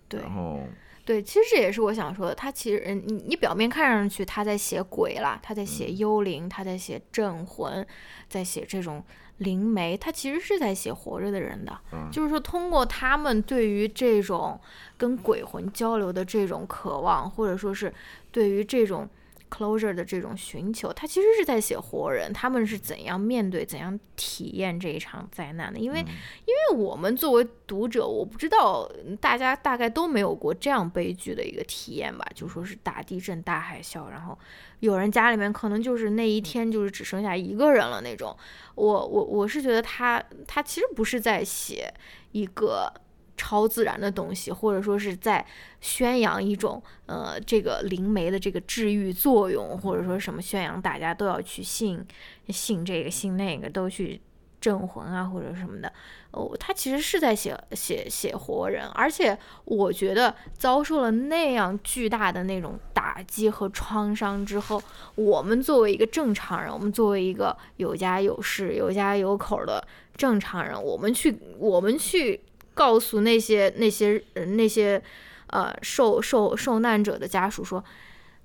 对然后对，其实这也是我想说的。他其实，嗯，你你表面看上去他在写鬼啦，他在写嗯幽灵，他在写镇魂，在写这种灵媒，他其实是在写活着的人的。嗯就是说，通过他们对于这种跟鬼魂交流的这种渴望，或者说是对于这种 closure 的这种寻求，他其实是在写活人，他们是怎样面对、怎样体验这一场灾难的。因为，因为我们作为读者，我不知道嗯大家大概都没有过这样悲剧的一个体验吧，就说是大地震、大海啸，然后有人家里面可能就是那一天就是只剩下一个人了那种。我我我是觉得他他其实不是在写一个超自然的东西，或者说是在宣扬一种呃这个灵媒的这个治愈作用，或者说什么宣扬大家都要去信信这个信那个，都去镇魂啊或者什么的。哦，他其实是在写写写活人，而且我觉得遭受了那样巨大的那种打击和创伤之后，我们作为一个正常人，我们作为一个有家有室、有家有口的正常人，我们去我们去告诉那些那些呃那些呃受受受难者的家属说。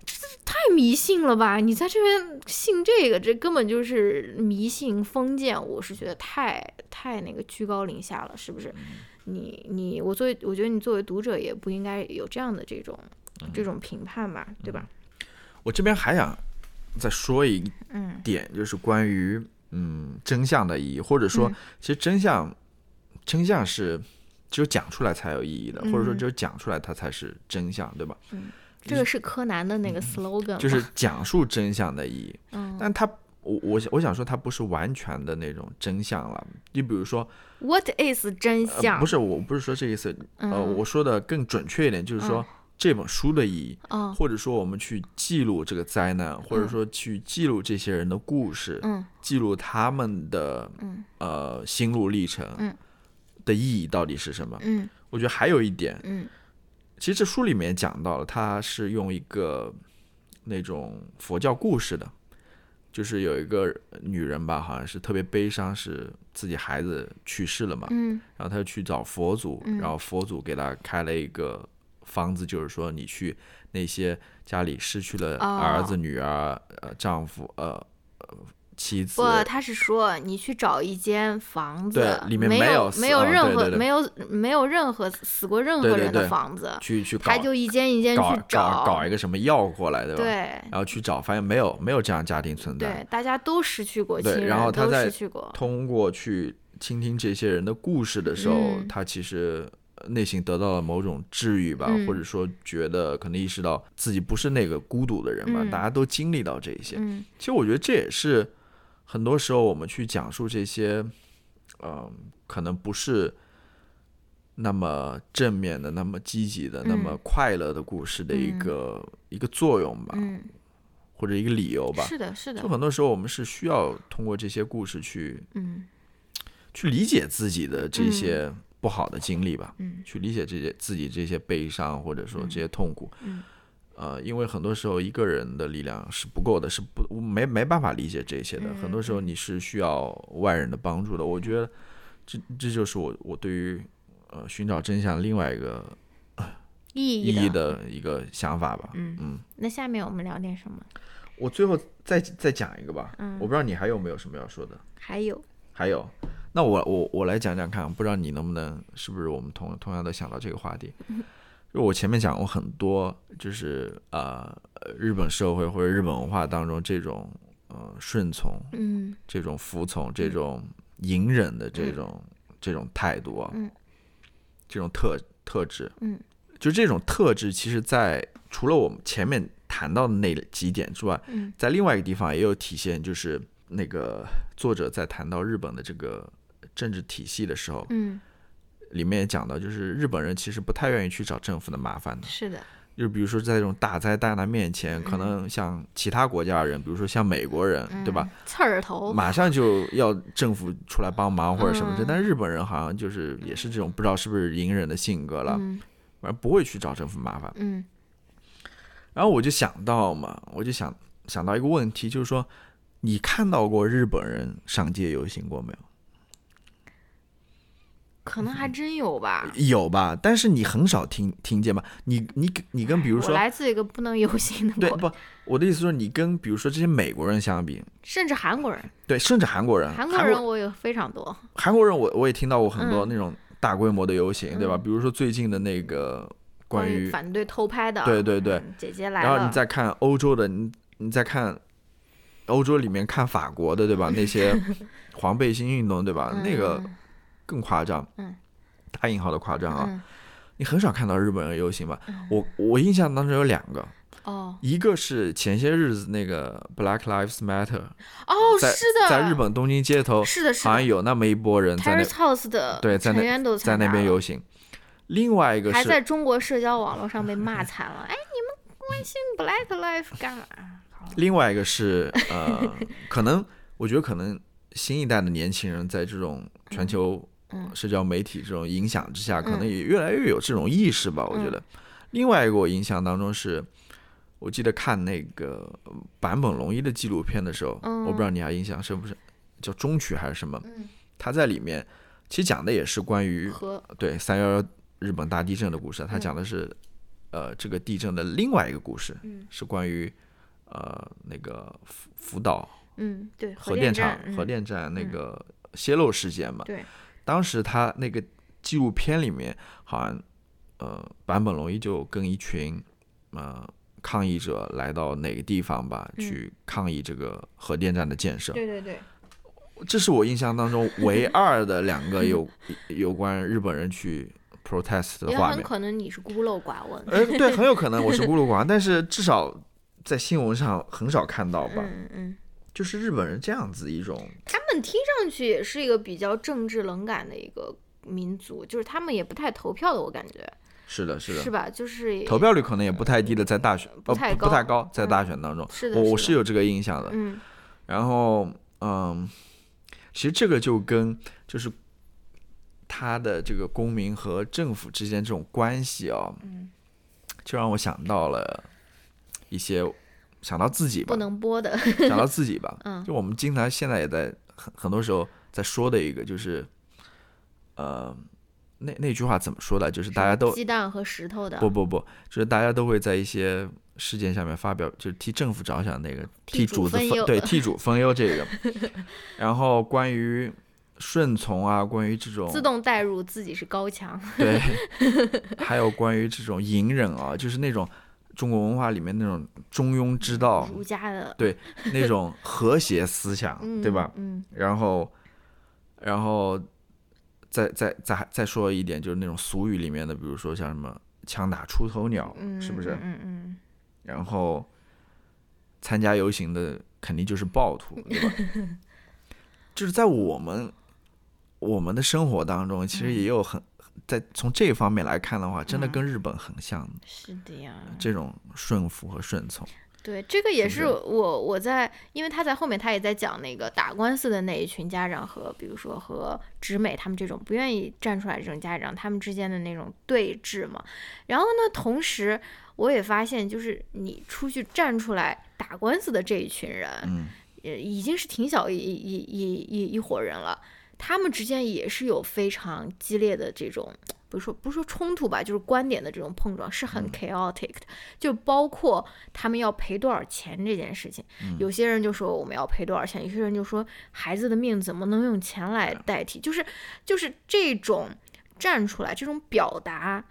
这太迷信了吧！你在这边信这个，这根本就是迷信封建。我是觉得太太那个居高临下了，是不是？你你我作为我觉得你作为读者也不应该有这样的这种这种评判吧，对吧？我这边还想再说一嗯点，就是关于嗯真相的意义，或者说，其实真相真相是只有讲出来才有意义的，或者说只有讲出来它才是真相，对吧？嗯，这个是柯南的那个 slogan，就是讲述真相的意义。嗯，但他我我我想说，它不是完全的那种真相了。你比如说，What is 真相？不是，我不是说这意思。呃，我说的更准确一点，就是说。这本书的意义，或者说我们去记录这个灾难，或者说去记录这些人的故事，嗯记录他们的嗯呃心路历程的意义到底是什么？嗯我觉得还有一点，嗯其实这书里面讲到了，他是用一个那种佛教故事的，就是有一个女人吧，好像是特别悲伤，是自己孩子去世了嘛，嗯然后她就去找佛祖，然后佛祖给她开了一个。方子就是说，你去那些家里失去了儿子、女儿、呃丈夫、呃妻子。不，他是说你去找一间房子，对，里面没有没有任何没有没有任何死过任何人的房子，去去他就一间一间去找搞一个什么药过来，对吧？对，然后去找，发现没有没有这样家庭存在，对，大家都失去过亲人，然后他在通过去倾听这些人的故事的时候，他其实。内心得到了某种治愈吧，或者说觉得可能意识到自己不是那个孤独的人吧，大家都经历到这一些。其实我觉得这也是很多时候我们去讲述这些，嗯，可能不是那么正面的、那么积极的、那么快乐的故事的一个一个作用吧，或者一个理由吧。是的，是的。就很多时候我们是需要通过这些故事去，嗯，去理解自己的这些。不好的经历吧，嗯，去理解这些自己这些悲伤或者说这些痛苦，嗯，呃，因为很多时候一个人的力量是不够的，是不没没办法理解这些的，很多时候你是需要外人的帮助的。我觉得这这就是我我对于呃寻找真相另外一个意义的一个想法吧。嗯嗯，那下面我们聊点什么？我最后再再讲一个吧。嗯，我不知道你还有没有什么要说的？还有，还有。那我我我来讲讲看，不知道你能不能是不是我们同同样的想到这个话题？就我前面讲过很多，就是呃日本社会或者日本文化当中这种呃顺从，嗯，这种服从，这种隐忍的这种这种态度啊，嗯，这种特特质，嗯，就这种特质，其实，在除了我们前面谈到的那几点之外，嗯，在另外一个地方也有体现，就是那个作者在谈到日本的这个。政治体系的时候，嗯，里面也讲到，就是日本人其实不太愿意去找政府的麻烦的。是的，就比如说在这种大灾大难面前，可能像其他国家人，比如说像美国人，对吧？刺儿头，马上就要政府出来帮忙或者什么的。但日本人好像就是也是这种不知道是不是隐忍的性格了，反正不会去找政府麻烦。嗯。然后我就想到嘛，我就想想到一个问题，就是说，你看到过日本人上街游行过没有？可能还真有吧，有吧，但是你很少听听见吧？你你你跟比如说，我来自一个不能游行的对不？我的意思说，你跟比如说这些美国人相比，甚至韩国人，对，甚至韩国人，韩国人我有非常多。韩国人我我也听到过很多那种大规模的游行，对吧？比如说最近的那个关于反对偷拍的，对对对，姐姐来了。然后你再看欧洲的，你你再看欧洲里面看法国的，对吧？那些 黄背心运动，对吧？那个。更夸张，嗯，大引号的夸张啊，你很少看到日本人游行吧？我我印象当中有两个，哦，一个是前些日子那个 Black Lives Matter，哦，是的，在日本东京街头，是的，好像有那么一波人在那，House 的对，在那在那边游行。另外一个还在中国社交网络上被骂惨了，哎，你们关心 Black Lives 干嘛？另外一个是呃，可能我觉得可能新一代的年轻人在这种全球。社交媒体这种影响之下，可能也越来越有这种意识吧。我觉得，另外一个我印象当中是，我记得看那个坂本龙一的纪录片的时候，我不知道你还印象深不深叫中曲还是什么？他在里面其实讲的也是关于对三幺幺日本大地震的故事。他讲的是呃这个地震的另外一个故事，是关于呃那个福福岛嗯对核电厂核电站那个泄漏事件嘛。对。当时他那个纪录片里面，好像呃，坂本龙一就跟一群呃抗议者来到哪个地方吧，去抗议这个核电站的建设。对对对。这是我印象当中唯二的两个有 有关日本人去 protest 的画面。很可能你是孤陋寡闻。呃，对，很有可能我是 孤陋寡闻，但是至少在新闻上很少看到吧。嗯嗯。就是日本人这样子一种，他们听上去也是一个比较政治冷感的一个民族，就是他们也不太投票的，我感觉。是的，是的，是吧？就是投票率可能也不太低的，在大选不太高，不太高，在大选当中，是的，我我是有这个印象的。嗯。然后，嗯，其实这个就跟就是他的这个公民和政府之间这种关系啊，嗯，就让我想到了一些。想到自己吧，不能播的。想到自己吧，嗯，就我们经常现在也在很很多时候在说的一个，就是，呃，那那句话怎么说的？就是大家都鸡蛋和石头的。不不不，就是大家都会在一些事件下面发表，就是替政府着想那个替主子分对替主分忧这个。然后关于顺从啊，关于这种自动代入自己是高墙，对，还有关于这种隐忍啊，就是那种。中国文化里面那种中庸之道，儒家的对那种和谐思想，对吧？嗯，然后，然后再再再再说一点，就是那种俗语里面的，比如说像什么“枪打出头鸟”，是不是？嗯嗯。然后参加游行的肯定就是暴徒，对吧？就是在我们我们的生活当中，其实也有很。在从这方面来看的话，真的跟日本很像。是的呀，这种顺服和顺从。对，这个也是我我在，因为他在后面他也在讲那个打官司的那一群家长和，比如说和直美他们这种不愿意站出来这种家长，他们之间的那种对峙嘛。然后呢，同时我也发现，就是你出去站出来打官司的这一群人，嗯，已经是挺小一一一一一伙人了。他们之间也是有非常激烈的这种，不是说不是说冲突吧，就是观点的这种碰撞，是很 chaotic 的。就包括他们要赔多少钱这件事情，有些人就说我们要赔多少钱，有些人就说孩子的命怎么能用钱来代替？就是就是这种站出来，这种表达。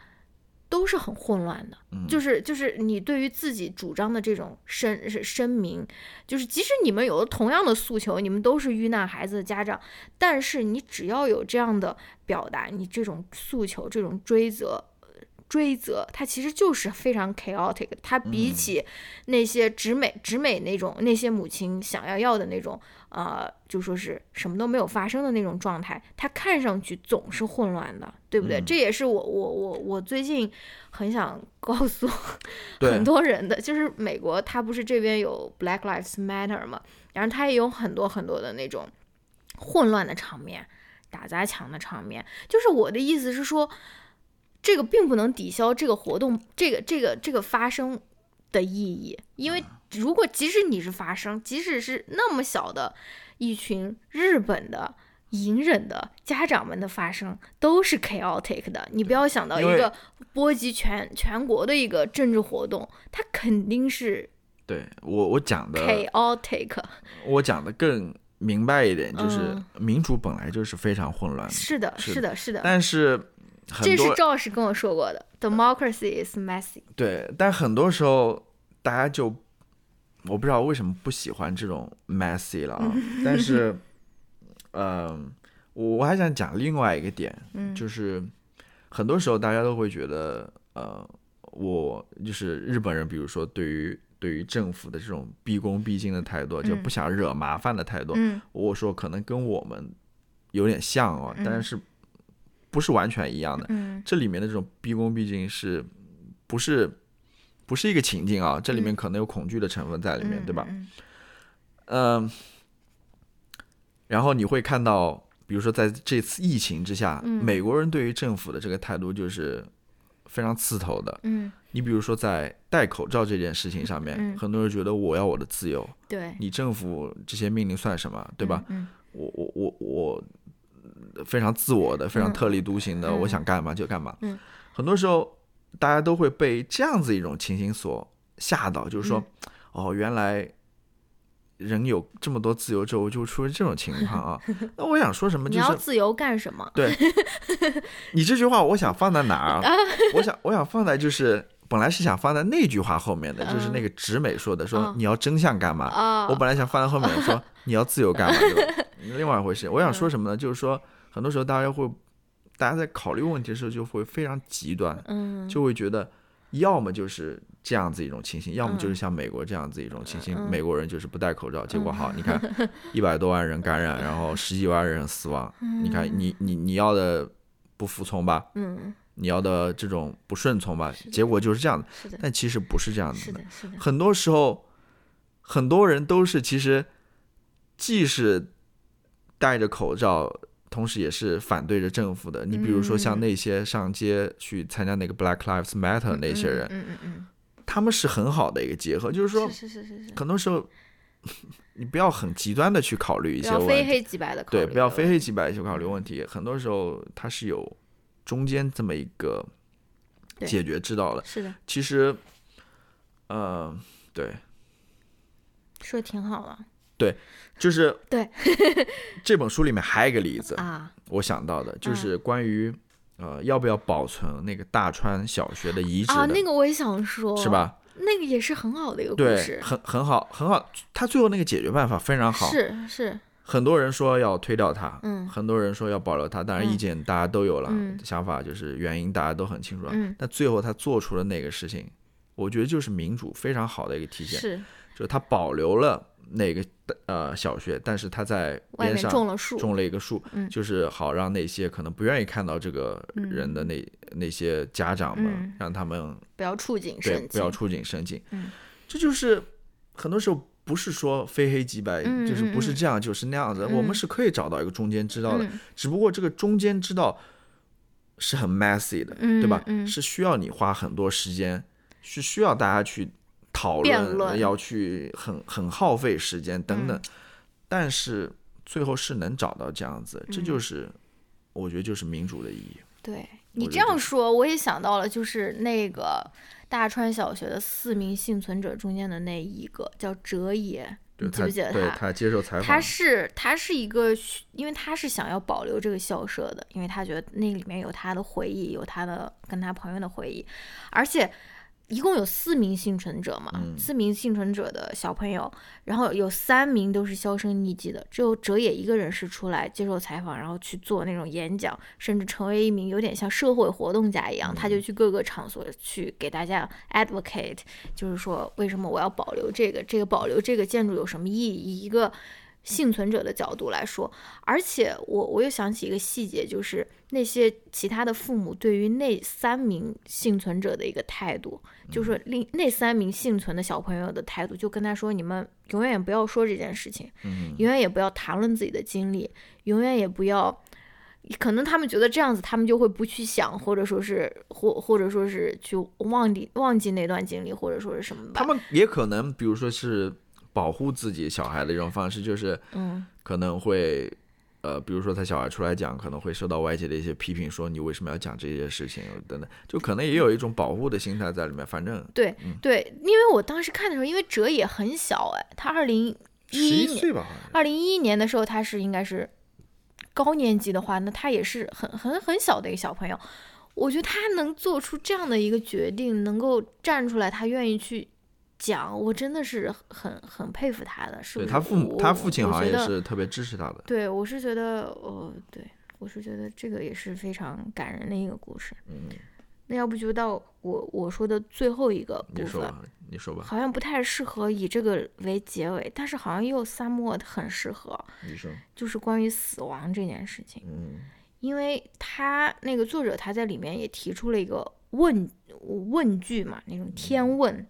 都是很混乱的，就是就是你对于自己主张的这种声声明，就是即使你们有了同样的诉求，你们都是遇难孩子的家长，但是你只要有这样的表达，你这种诉求、这种追责。追责，它其实就是非常 chaotic。它比起那些直美直美那种那些母亲想要要的那种，呃，就说是什么都没有发生的那种状态，它看上去总是混乱的，对不对？这也是我我我我最近很想 告诉 很多人的，就是美国它不是这边有 Black Lives Matter 嘛，然后它也有很多很多的那种混乱的场面、打砸抢的场面。就是我的意思是说。这个并不能抵消这个活动，这个这个这个发生的意义，因为如果即使你是发生，即使是那么小的一群日本的隐忍的家长们的发生，都是 chaotic 的。你不要想到一个波及全全国的一个政治活动，它肯定是对我我讲的 chaotic。我讲的更明白一点，就是民主本来就是非常混乱的。是的，是的，是的。但是。这是赵老师跟我说过的，democracy is messy。对，但很多时候大家就我不知道为什么不喜欢这种 messy 了啊。但是，嗯，我我还想讲另外一个点，就是很多时候大家都会觉得，呃，我就是日本人，比如说对于对于政府的这种毕恭毕敬的态度，就不想惹麻烦的态度，我说可能跟我们有点像哦，但是。不是完全一样的，这里面的这种毕恭毕敬是，不是，不是一个情境啊？这里面可能有恐惧的成分在里面，对吧？嗯，然后你会看到，比如说在这次疫情之下，美国人对于政府的这个态度就是非常刺头的。嗯，你比如说在戴口罩这件事情上面，很多人觉得我要我的自由，对你政府这些命令算什么，对吧？我我我我。非常自我的，非常特立独行的，我想干嘛就干嘛。嗯，很多时候大家都会被这样子一种情形所吓到，就是说，哦，原来人有这么多自由之后，就出现这种情况啊。那我想说什么？你要自由干什么？对，你这句话我想放在哪儿？我想，我想放在就是本来是想放在那句话后面的，就是那个直美说的，说你要真相干嘛？我本来想放在后面说你要自由干嘛？另外一回事。我想说什么呢？就是说，很多时候大家会，大家在考虑问题的时候就会非常极端，嗯，就会觉得要么就是这样子一种情形，要么就是嗯像美国这样子一种情形，嗯美国人就是不戴口罩，结果好，你看 一百多万人感染，然后十几万人死亡，你看你你你要的不服从吧？嗯，你要的这种不顺从吧结果就是这样的。但其实不是这样子的，很多时候，很多人都是其实既是戴着口罩，同时也是反对着政府的。你比如说像嗯那些上街去参加那个 Black Lives Matter 那些人，嗯嗯嗯他们是很好的一个结合，就是说嗯，是是是是是，很多时候你不要很极端的去考虑一些问题，非黑即白的考虑，对，不要非黑即白去考虑问题。很多时候它是有中间这么一个解决之道的。是的，其实，呃，对，说的挺好了就是对 这本书里面还有一个例子，啊，我想到的嗯就是关于呃要不要保存那个大川小学的遗址啊，的，那个我也想说，是？吧？那个也是很好的一个故对，事，很很好，很好。他最后那个解决办法非常好，是是，很多人说要推掉它，嗯很多人说要保留它，当然嗯意见大家都有了，嗯想法就是原因大家都很清楚了。嗯，但最后他做出了那个事情，我觉得就是民主非常好的一个体现，是就是他保留了那个呃小学，但是他在边上种了树，种了一个树，嗯就是好让那些可能不愿意看到这个人的那、那些家长们，嗯让他们不要触景生情，不要触景生情。嗯这就是很多时候不是说非黑即白，嗯就是不是嗯这样就是那样子，嗯我们是可以找到一个中间之道的，嗯只不过这个中间之道是很 messy 的，嗯对吧？嗯是需要你花很多时间，是需要大家去讨辩论，论要去很很耗费时间等等。嗯但是最后是能找到这样子，这就嗯是、我觉得就是民主的意义。对你这样说，我也想到了，就是那个大川小学的四名幸存者中间的那一个叫哲野，对他你记不记得对他接受采访，他是他是一个，因为他是想要保留这个校舍的，因为他觉得那里面有他的回忆，有他的跟他朋友的回忆，而且一共有四名幸存者嘛，嗯。四名幸存者的小朋友，然后有三名都是销声匿迹的，只有哲野一个人是出来接受采访，然后去做那种演讲，甚至成为一名有点像社会活动家一样，他就去各个场所去给大家 advocate，就是说为什么我要保留这个，这个保留这个建筑有什么意义，一个幸存者的角度来说，而且我我又想起一个细节，就是那些其他的父母对于那三名幸存者的一个态度，就是另那三名幸存的小朋友的态度，就跟他说：你们永远也不要说这件事情，嗯永远也不要谈论自己的经历，永远也不要。可能他们觉得这样子，他们就会不去想，或者说是或或者说是去忘记忘记那段经历，或者说是什么吧。他们也可能，比如说是保护自己小孩的一种方式，就是嗯可能会。呃，比如说他小孩出来讲，可能会受到外界的一些批评，说你为什么要讲这些事情等等，就可能也有一种保护的心态在里面。反正对对，因为我当时看的时候，因为哲也很小哎，他二零十一一岁吧，二零一一年的时候，他是应该是高年级的话，那他也是很很很小的一个小朋友。我觉得他能做出这样的一个决定，能够站出来，他愿意去讲，我真的是很很佩服他的。是不是？对他父母，他父亲好像也是特别支持他的。对，我是觉得，呃，对我是觉得这个也是非常感人的一个故事。嗯，那要不就到我我说的最后一个部分，你说吧，你说吧，好像不太适合以这个为结尾，但是好像又 somewhat 很适合，你说，就是关于死亡这件事情。嗯因为他那个作者他在里面也提出了一个问问句嘛，那种天问。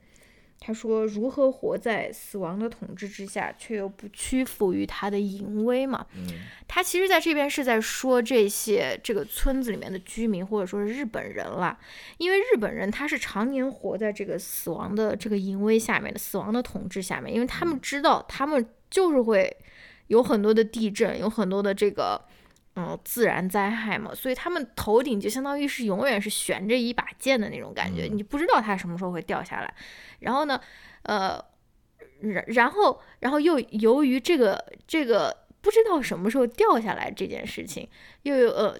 他说：“如何活在死亡的统治之下，却又不屈服于他的淫威嘛？”嗯他其实在这边是在说这些这个村子里面的居民，或者说是日本人啦，因为日本人他是常年活在这个死亡的这个淫威下面的，死亡的统治下面，因为他们知道他们就是会有很多的地震，有很多的这个。嗯，自然灾害嘛，所以他们头顶就相当于是永远是悬着一把剑的那种感觉，嗯你不知道它什么时候会掉下来。然后呢，呃，然然后然后又由于这个这个不知道什么时候掉下来这件事情，又有呃。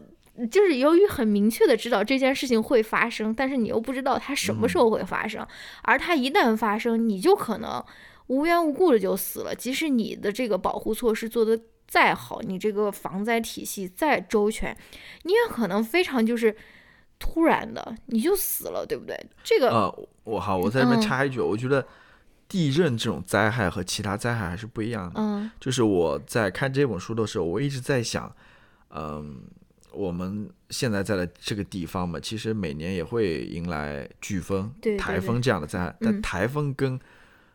就是由于很明确的知道这件事情会发生，但是你又不知道它什么时候会发生，而它一旦发生，你就可能无缘无故的就死了。即使你的这个保护措施做的再好，你这个防灾体系再周全，你也可能非常就是突然的你就死了，对不对？这个呃，我好，我在这边插一句，我觉得地震这种灾害和其他灾害还是不一样的。嗯，就是我在看这本书的时候，我一直在想，嗯。我们现在在的这个地方嘛，其实每年也会迎来飓风、台风这样的灾害。但台风跟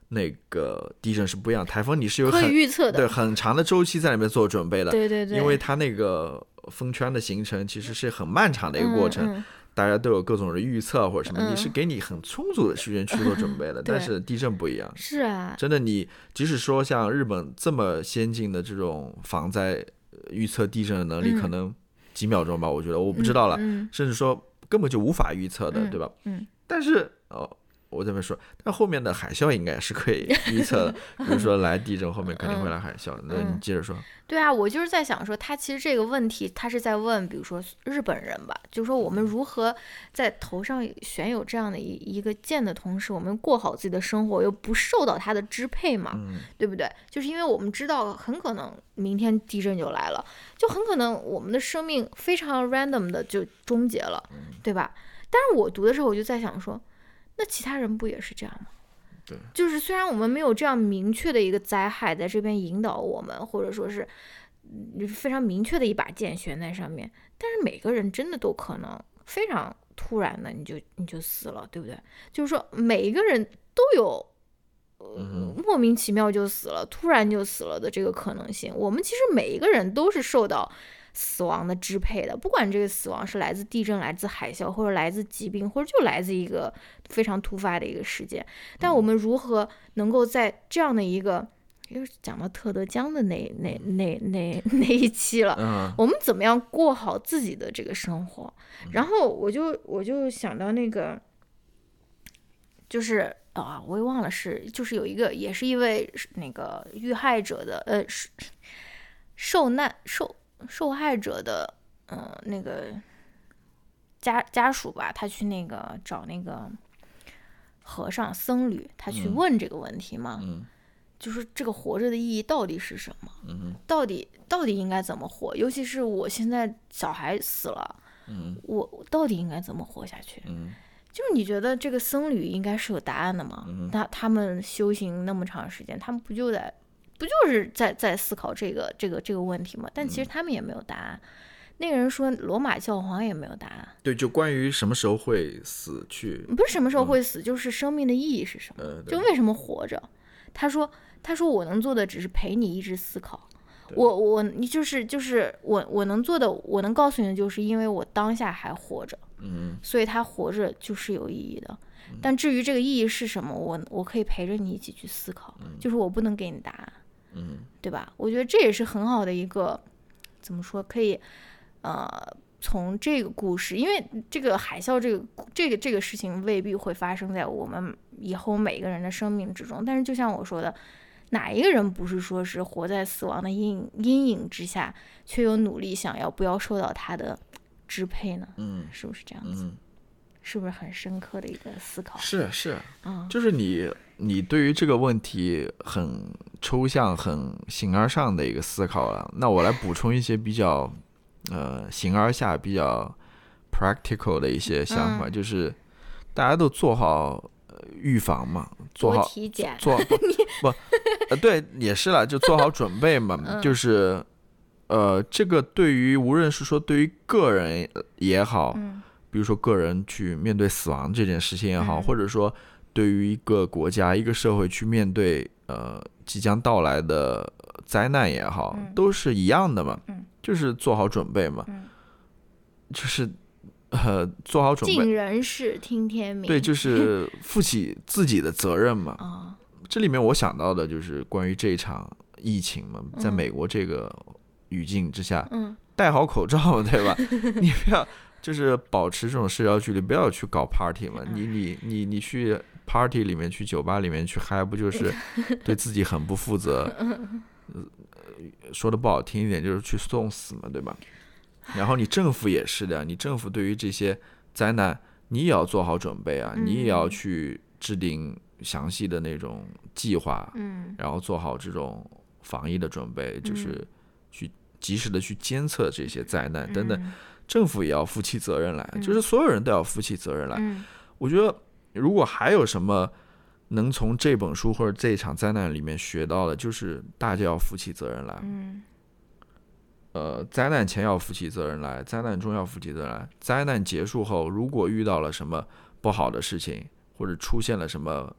那个地震是不一样，台风你是有很预测的，对很长的周期在里面做准备的。对对对，因为它那个风圈的形成其实是很漫长的一个过程，大家都有各种的预测或者什么，你是给你很充足的时间去做准备的。但是地震不一样，是啊，真的，你即使说像日本这么先进的这种防灾预测地震的能力，可能。几秒钟吧，我觉得我不知道了，甚至说根本就无法预测的，对吧？嗯，但是哦。我这么说，但后面的海啸应该是可以预测的，比如说来地震，后面肯定会来海啸。那你接着说。对啊，我就是在想说，他其实这个问题，他是在问，比如说日本人吧，就是说我们如何在头上悬有这样的一一个剑的同时，我们过好自己的生活，又不受到他的支配嘛，对不对？就是因为我们知道，很可能明天地震就来了，就很可能我们的生命非常 random 的就终结了，对吧？但是我读的时候，我就在想说。那其他人不也是这样吗？对，就是虽然我们没有这样明确的一个灾害在这边引导我们，或者说是非常明确的一把剑悬在上面，但是每个人真的都可能非常突然的你就你就死了，对不对？就是说每一个人都有呃莫名其妙就死了，突然就死了的这个可能性。我们其实每一个人都是受到。死亡的支配的，不管这个死亡是来自地震、来自海啸，或者来自疾病，或者就来自一个非常突发的一个事件，但我们如何能够在这样的一个，又讲到特德江的那那那那那一期了，我们怎么样过好自己的这个生活？然后我就我就想到那个，就是啊，我也忘了是，就是有一个，也是一位那个遇害者的，呃，受难受。受害者的，嗯，那个家家属吧，他去那个找那个和尚僧侣，他去问这个问题嘛，就是这个活着的意义到底是什么？到底到底应该怎么活？尤其是我现在小孩死了，我到底应该怎么活下去？就是你觉得这个僧侣应该是有答案的吗？那他们修行那么长时间，他们不就在？不就是在在思考这个这个这个问题吗？但其实他们也没有答案。那个人说罗马教皇也没有答案。对，就关于什么时候会死去，不是什么时候会死，就是生命的意义是什么？就为什么活着？他说，他说我能做的只是陪你一直思考。我我你就是就是我我能做的，我能告诉你的，就是因为我当下还活着，嗯，所以他活着就是有意义的。但至于这个意义是什么，我我可以陪着你一起去思考，就是我不能给你答案。嗯，对吧？我觉得这也是很好的一个，怎么说？可以，呃，从这个故事，因为这个海啸，这个这个这个事情未必会发生在我们以后每个人的生命之中。但是，就像我说的，哪一个人不是说是活在死亡的阴阴影之下，却又努力想要不要受到他的支配呢？嗯，是不是这样子？是不是很深刻的一个思考？是是，嗯，就是你你对于这个问题很抽象、很形而上的一个思考了。那我来补充一些比较呃形而下、比较 practical 的一些想法，就是大家都做好预防嘛，做好体检，做不不呃对，也是了，就做好准备嘛。就是呃，这个对于无论是说对于个人也好。比如说，个人去面对死亡这件事情也好，或者说对于一个国家、一个社会去面对呃即将到来的灾难也好，都是一样的嘛，就是做好准备嘛，就是呃做好准备。尽人事，听天命。对，就是 负起自己的责任嘛。这里面我想到的就是关于这一场疫情嘛，在美国这个语境之下，戴好口罩，对吧？你不要。就是保持这种社交距离，不要去搞 party 嘛。你你你你去 party 里面，去酒吧里面去嗨，不就是 对自己很不负责？说的不好听一点，就是去送死嘛，对吧？然后你政府也是的，你政府对于这些灾难，你也要做好准备啊，你也要去制定详细的那种计划，嗯，然后做好这种防疫的准备，就是去及时的去监测这些灾难等等，嗯政府也要负起责任来，嗯就是所有人都要负起责任来。嗯我觉得如果还有什么能从这本书或者这一场灾难里面学到的，就是大家要负起责任来。嗯呃，灾难前要负起责任来，灾难中要负起责任来，灾难结束后，如果遇到了什么不好的事情，或者出现了什么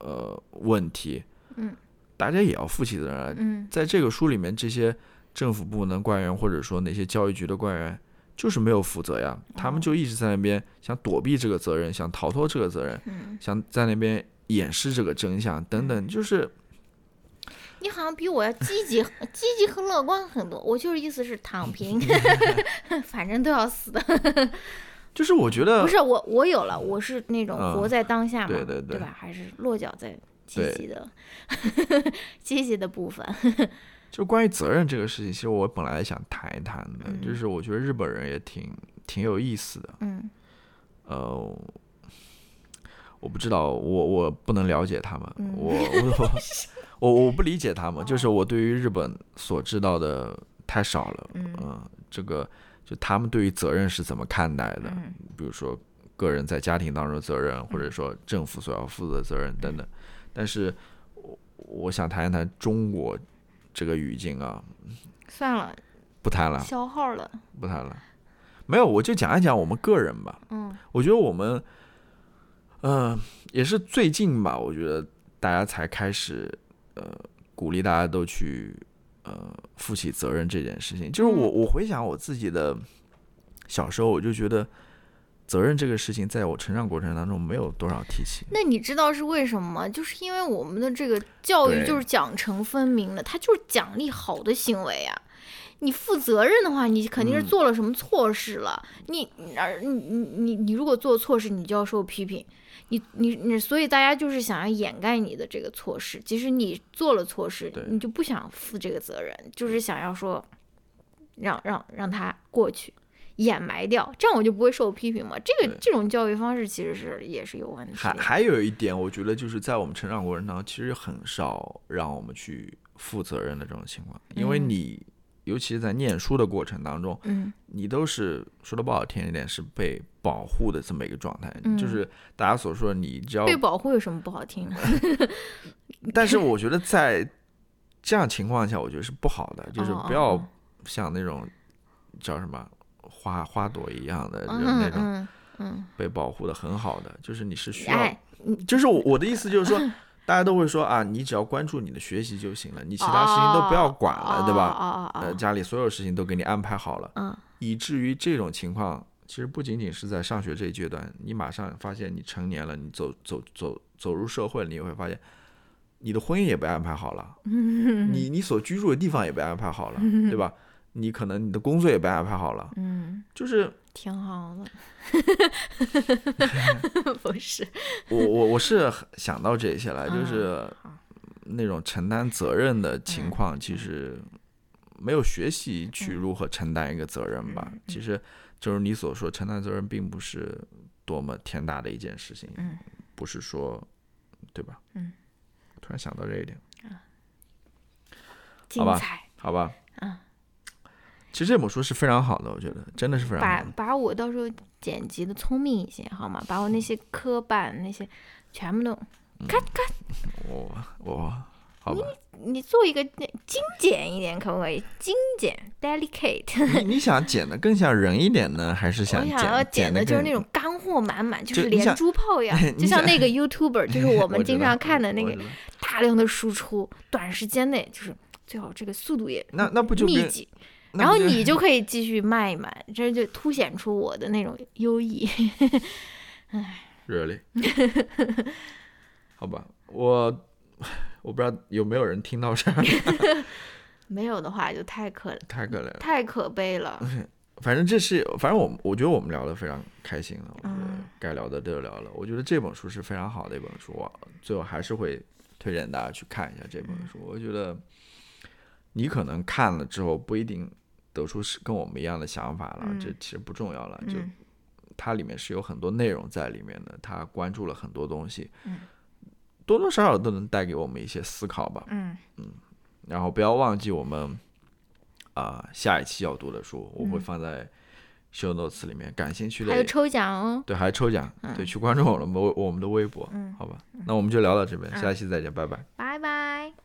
呃问题，嗯，大家也要负起责任来。嗯在这个书里面，这些政府部门官员或者说那些教育局的官员，就是没有负责呀，他们哦就一直在那边想躲避这个责任，想逃脱这个责任，嗯，想在那边掩饰这个真相等等，就是你好像比我要积极、积极和乐观很多。我就是意思是躺平 反正都要死的。就是我觉得不是我，我有了，我是那种嗯活在当下嘛，对对对吧？还是落脚在积极的积极的部分。就关于责任这个事情，其实我本来想谈一谈的，嗯就是我觉得日本人也挺挺有意思的。嗯呃，我不知道，我我不能了解他们，嗯我我 我我不理解他们，就是我对于日本所知道的太少了。嗯呃这个就他们对于责任是怎么看待的？嗯比如说个人在家庭当中的责任，或者说政府所要负责的责任等等。但是我我想谈一谈中国这个语境啊，算了，不谈了，消耗了。不谈了。没有，我就讲一讲我们个人吧。嗯我觉得我们，嗯、也是最近吧，我觉得大家才开始，呃，鼓励大家都去，呃，负起责任这件事情。就是我，嗯我回想我自己的小时候，我就觉得责任这个事情，在我成长过程当中没有多少提起。那你知道是为什么吗？就是因为我们的这个教育就是奖惩分明的，它就是奖励好的行为啊。你负责任的话，你肯定是嗯做了什么错事了。你而你你你你如果做错事，你就要受批评。你你你，所以大家就是想要掩盖你的这个错事。即使你做了错事，你就不想负这个责任，就是想要说让让让他过去。掩埋掉，这样我就不会受批评嘛。这个这种教育方式其实是也是有问题。还还有一点，我觉得就是在我们成长过程当中，其实很少让我们去负责任的这种情况，因为嗯你尤其是在念书的过程当中，嗯你都是说的不好听一点，是被保护的这么一个状态，嗯就是大家所说的你只要被，保护有什么不好听的？但是我觉得在这样情况下，我觉得是不好的，就是哦不要哦像那种叫什么花花朵一样的哦人那种嗯嗯被保护的很好的，就是你是需嗯，要哎，就是我我的意思就是说，大家都会说啊，你只要关注你的学习就行了，你其他事情都不要管了，对吧？哦哦哦呃，哦，家里所有事情都给你安排好了，嗯以至于这种情况，其实不仅仅是在上学这一阶段，你马上发现你成年了，你走走走走入社会，你也会发现，你的婚姻也被安排好了，你你所居住的地方也被安排好了，对吧？你可能你的工作也被安排好了，嗯，就是挺好的。不是，我我我是想到这些了，就嗯是那种承担责任的情嗯况，其实没有学习去嗯如何承担一个责任吧。其实就是你所说，承担责任并不是多么天大的一件事情，嗯不是说对吧？嗯，突然想到这一点，精吧彩。好吧？嗯，其实这本书是非常好的，我觉得真的是非常把好把。把我到时候剪辑的聪明一些，好吗？把我那些磕绊那些全部都咔咔 我我好吧？你做一个精简一点，可不可以？精简，delicate。你你想剪的更像人一点呢，还是想我想想要剪的的就是那种干货满满，就是连珠炮一样，就像那个 YouTuber，就是 我们经常看的那个大量的输出，短时间内就是最好这个速度也那那不就密集，然后你就可以继续卖一卖，这就凸显出我的那种优异。唉，really？，好吧，我我不知道有没有人听到这儿，没有的话就太可太可怜了。太可悲了。反正这是，反正我我觉得我们聊的非常开心了，我觉得嗯该聊的都聊了。我觉得这本书是非常好的一本书，我最后还是会推荐大家去看一下这本书。我觉得你可能看了之后不一定得出是跟我们一样的想法了，嗯这其实不重要了。就嗯它里面是有很多内容在里面的，它关注了很多东西，嗯多多少少都能带给我们一些思考吧。嗯然后不要忘记我们啊、下一期要读的书，我会放在 show notes 里面，感兴趣的还有抽奖哦。对，还有抽奖，嗯对，去关注我们我我们的微博，嗯好吧，那我们就聊到这边，下期再见，拜拜拜。拜。